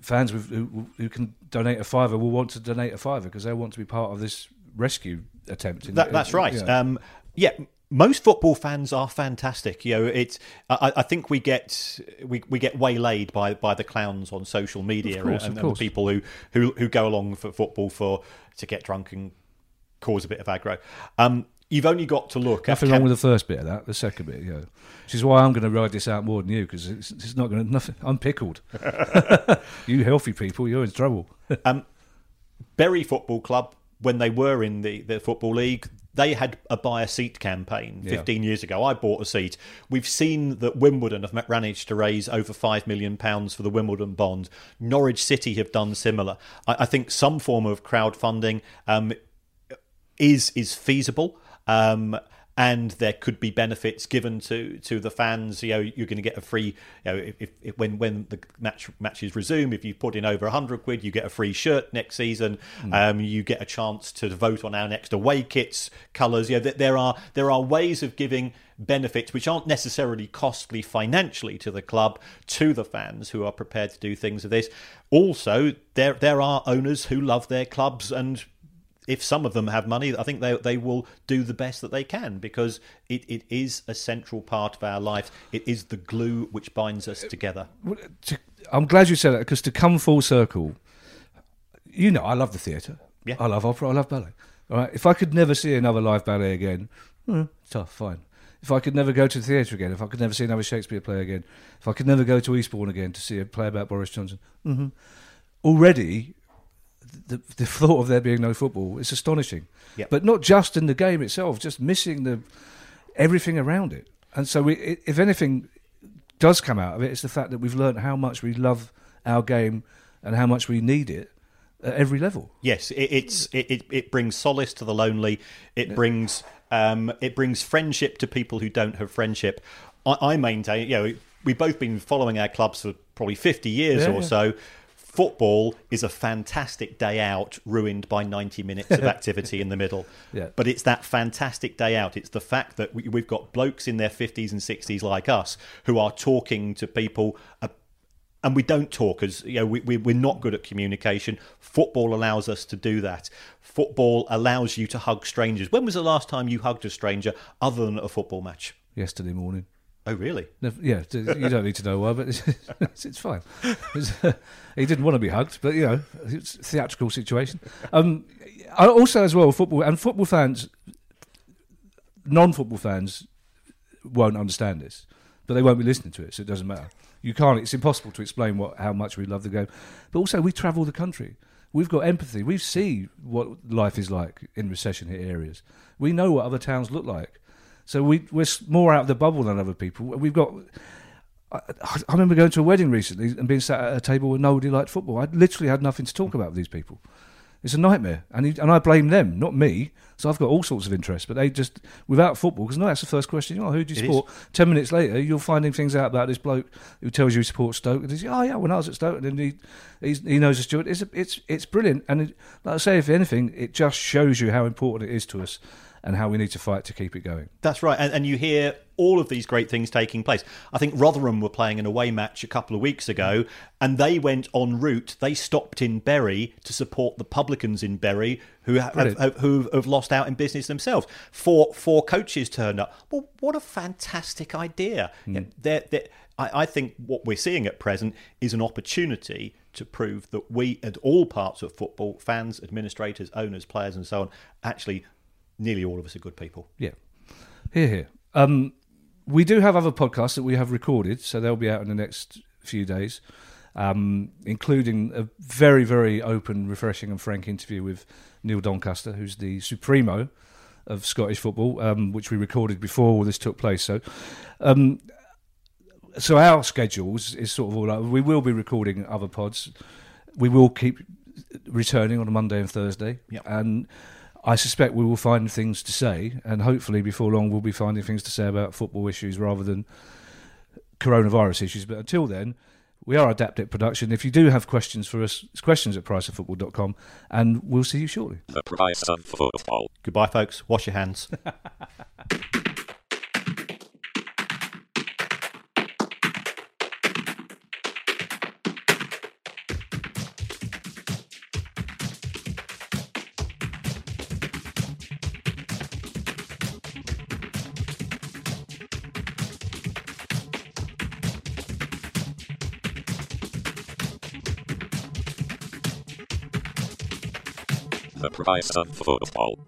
Fans with, who, who can donate a fiver will want to donate a fiver because they want to be part of this rescue attempt. in- That, that's right. yeah. Um, yeah, most football fans are fantastic. You know, it's. I, I think we get we, we get waylaid by, by the clowns on social media course, and, of and the people who, who who go along for football for to get drunk and cause a bit of aggro. Um, you've only got to look. Nothing wrong with the first bit of that. The second bit, yeah. Which is why I'm going to ride this out more than you because it's, it's not going to nothing. I'm pickled. you healthy people, you're in trouble. Bury Football Club, when they were in the, the Football League, they had a buy a seat campaign Yeah. 15 years ago. I bought a seat. We've seen that Wimbledon have managed to raise over £5 million for the Wimbledon bond. Norwich City have done similar. I, I think some form of crowdfunding um, is is feasible. Um, and there could be benefits given to, to the fans. You know, you're going to get a free. You know, if, if, if when when the match matches resume, if you put in over hundred quid, you get a free shirt next season. Um, you get a chance to vote on our next away kits colours. You know, th- there are there are ways of giving benefits which aren't necessarily costly financially to the club to the fans who are prepared to do things of this. Also, there there are owners who love their clubs and if some of them have money, I think they they will do the best that they can because it, it is a central part of our life. It is the glue which binds us together. I'm glad you said that because to come full circle, you know, I love the theatre. Yeah. I love opera. I love ballet. All right. If I could never see another live ballet again, hmm, tough, fine. If I could never go to the theatre again, if I could never see another Shakespeare play again, if I could never go to Eastbourne again to see a play about Boris Johnson, hmm already the, the thought of there being no football is astonishing. Yeah. But not just in the game itself, just missing the everything around it. And so, we, if anything, does come out of it, it is the fact that we've learned how much we love our game and how much we need it at every level. Yes, it, it's it, it, it brings solace to the lonely. It brings um, it brings friendship to people who don't have friendship. I, I maintain, you know, we've both been following our clubs for probably fifty years Yeah, or yeah. so. Football is a fantastic day out, ruined by ninety minutes of activity in the middle. Yeah. But it's that fantastic day out. It's the fact that we, we've got blokes in their fifties and sixties like us who are talking to people. Uh, and we don't talk as you know we, we, we're not good at communication football allows us to do that football allows you to hug strangers when was the last time you hugged a stranger other than at a football match Yesterday morning. Oh really Yeah, you don't need to know why, but it's, it's, fine. He didn't want to be hugged, but you know, it's a theatrical situation. Um, also, as well, football and football fans, non-football fans, won't understand this, but they won't be listening to it, so it doesn't matter. You can't. It's impossible to explain what how much we love the game, but also we travel the country. We've got empathy. We see what life is like in recession hit areas. We know what other towns look like. So we, we're more out of the bubble than other people. We've got. I, I remember going to a wedding recently and being sat at a table where nobody liked football. I literally had nothing to talk about with these people. It's a nightmare, and he, and I blame them, not me. So I've got all sorts of interests, but they just without football because no, that's the first question. Oh, who do you It support? Ten minutes later, you're finding things out about this bloke who tells you he supports Stoke, and he's oh yeah, when I was at Stoke, and then he he's, he knows a Stewart. It's it's it's brilliant, and it, like I say, if anything, it just shows you how important it is to us and how we need to fight to keep it going. That's right, and, and you hear all of these great things taking place. I think Rotherham were playing an away match a couple of weeks ago, and they went en route. They stopped in Bury to support the publicans in Bury, who have, have, who have lost out in business themselves. Four four coaches turned up. Well, what a fantastic idea! Hmm. Yeah, they're- they're- I, I think what we're seeing at present is an opportunity to prove that we, at all parts of football, fans, administrators, owners, players, and so on, actually, nearly all of us are good people. Yeah. Here, here. Um, we do have other podcasts that we have recorded, so they'll be out in the next few days, um, including a very, very open, refreshing, and frank interview with Neil Doncaster, who's the supremo of Scottish football, um, which we recorded before all this took place. So, um, so our schedules is sort of all. Like, we will be recording other pods. We will keep returning on a Monday and Thursday, Yep. and I suspect we will find things to say, and hopefully before long we'll be finding things to say about football issues rather than coronavirus issues. But until then, we are Adapted Production. If you do have questions for us, it's questions at priceoffootball.com, and we'll see you shortly. The price of football. Goodbye, folks. Wash your hands. Price of football.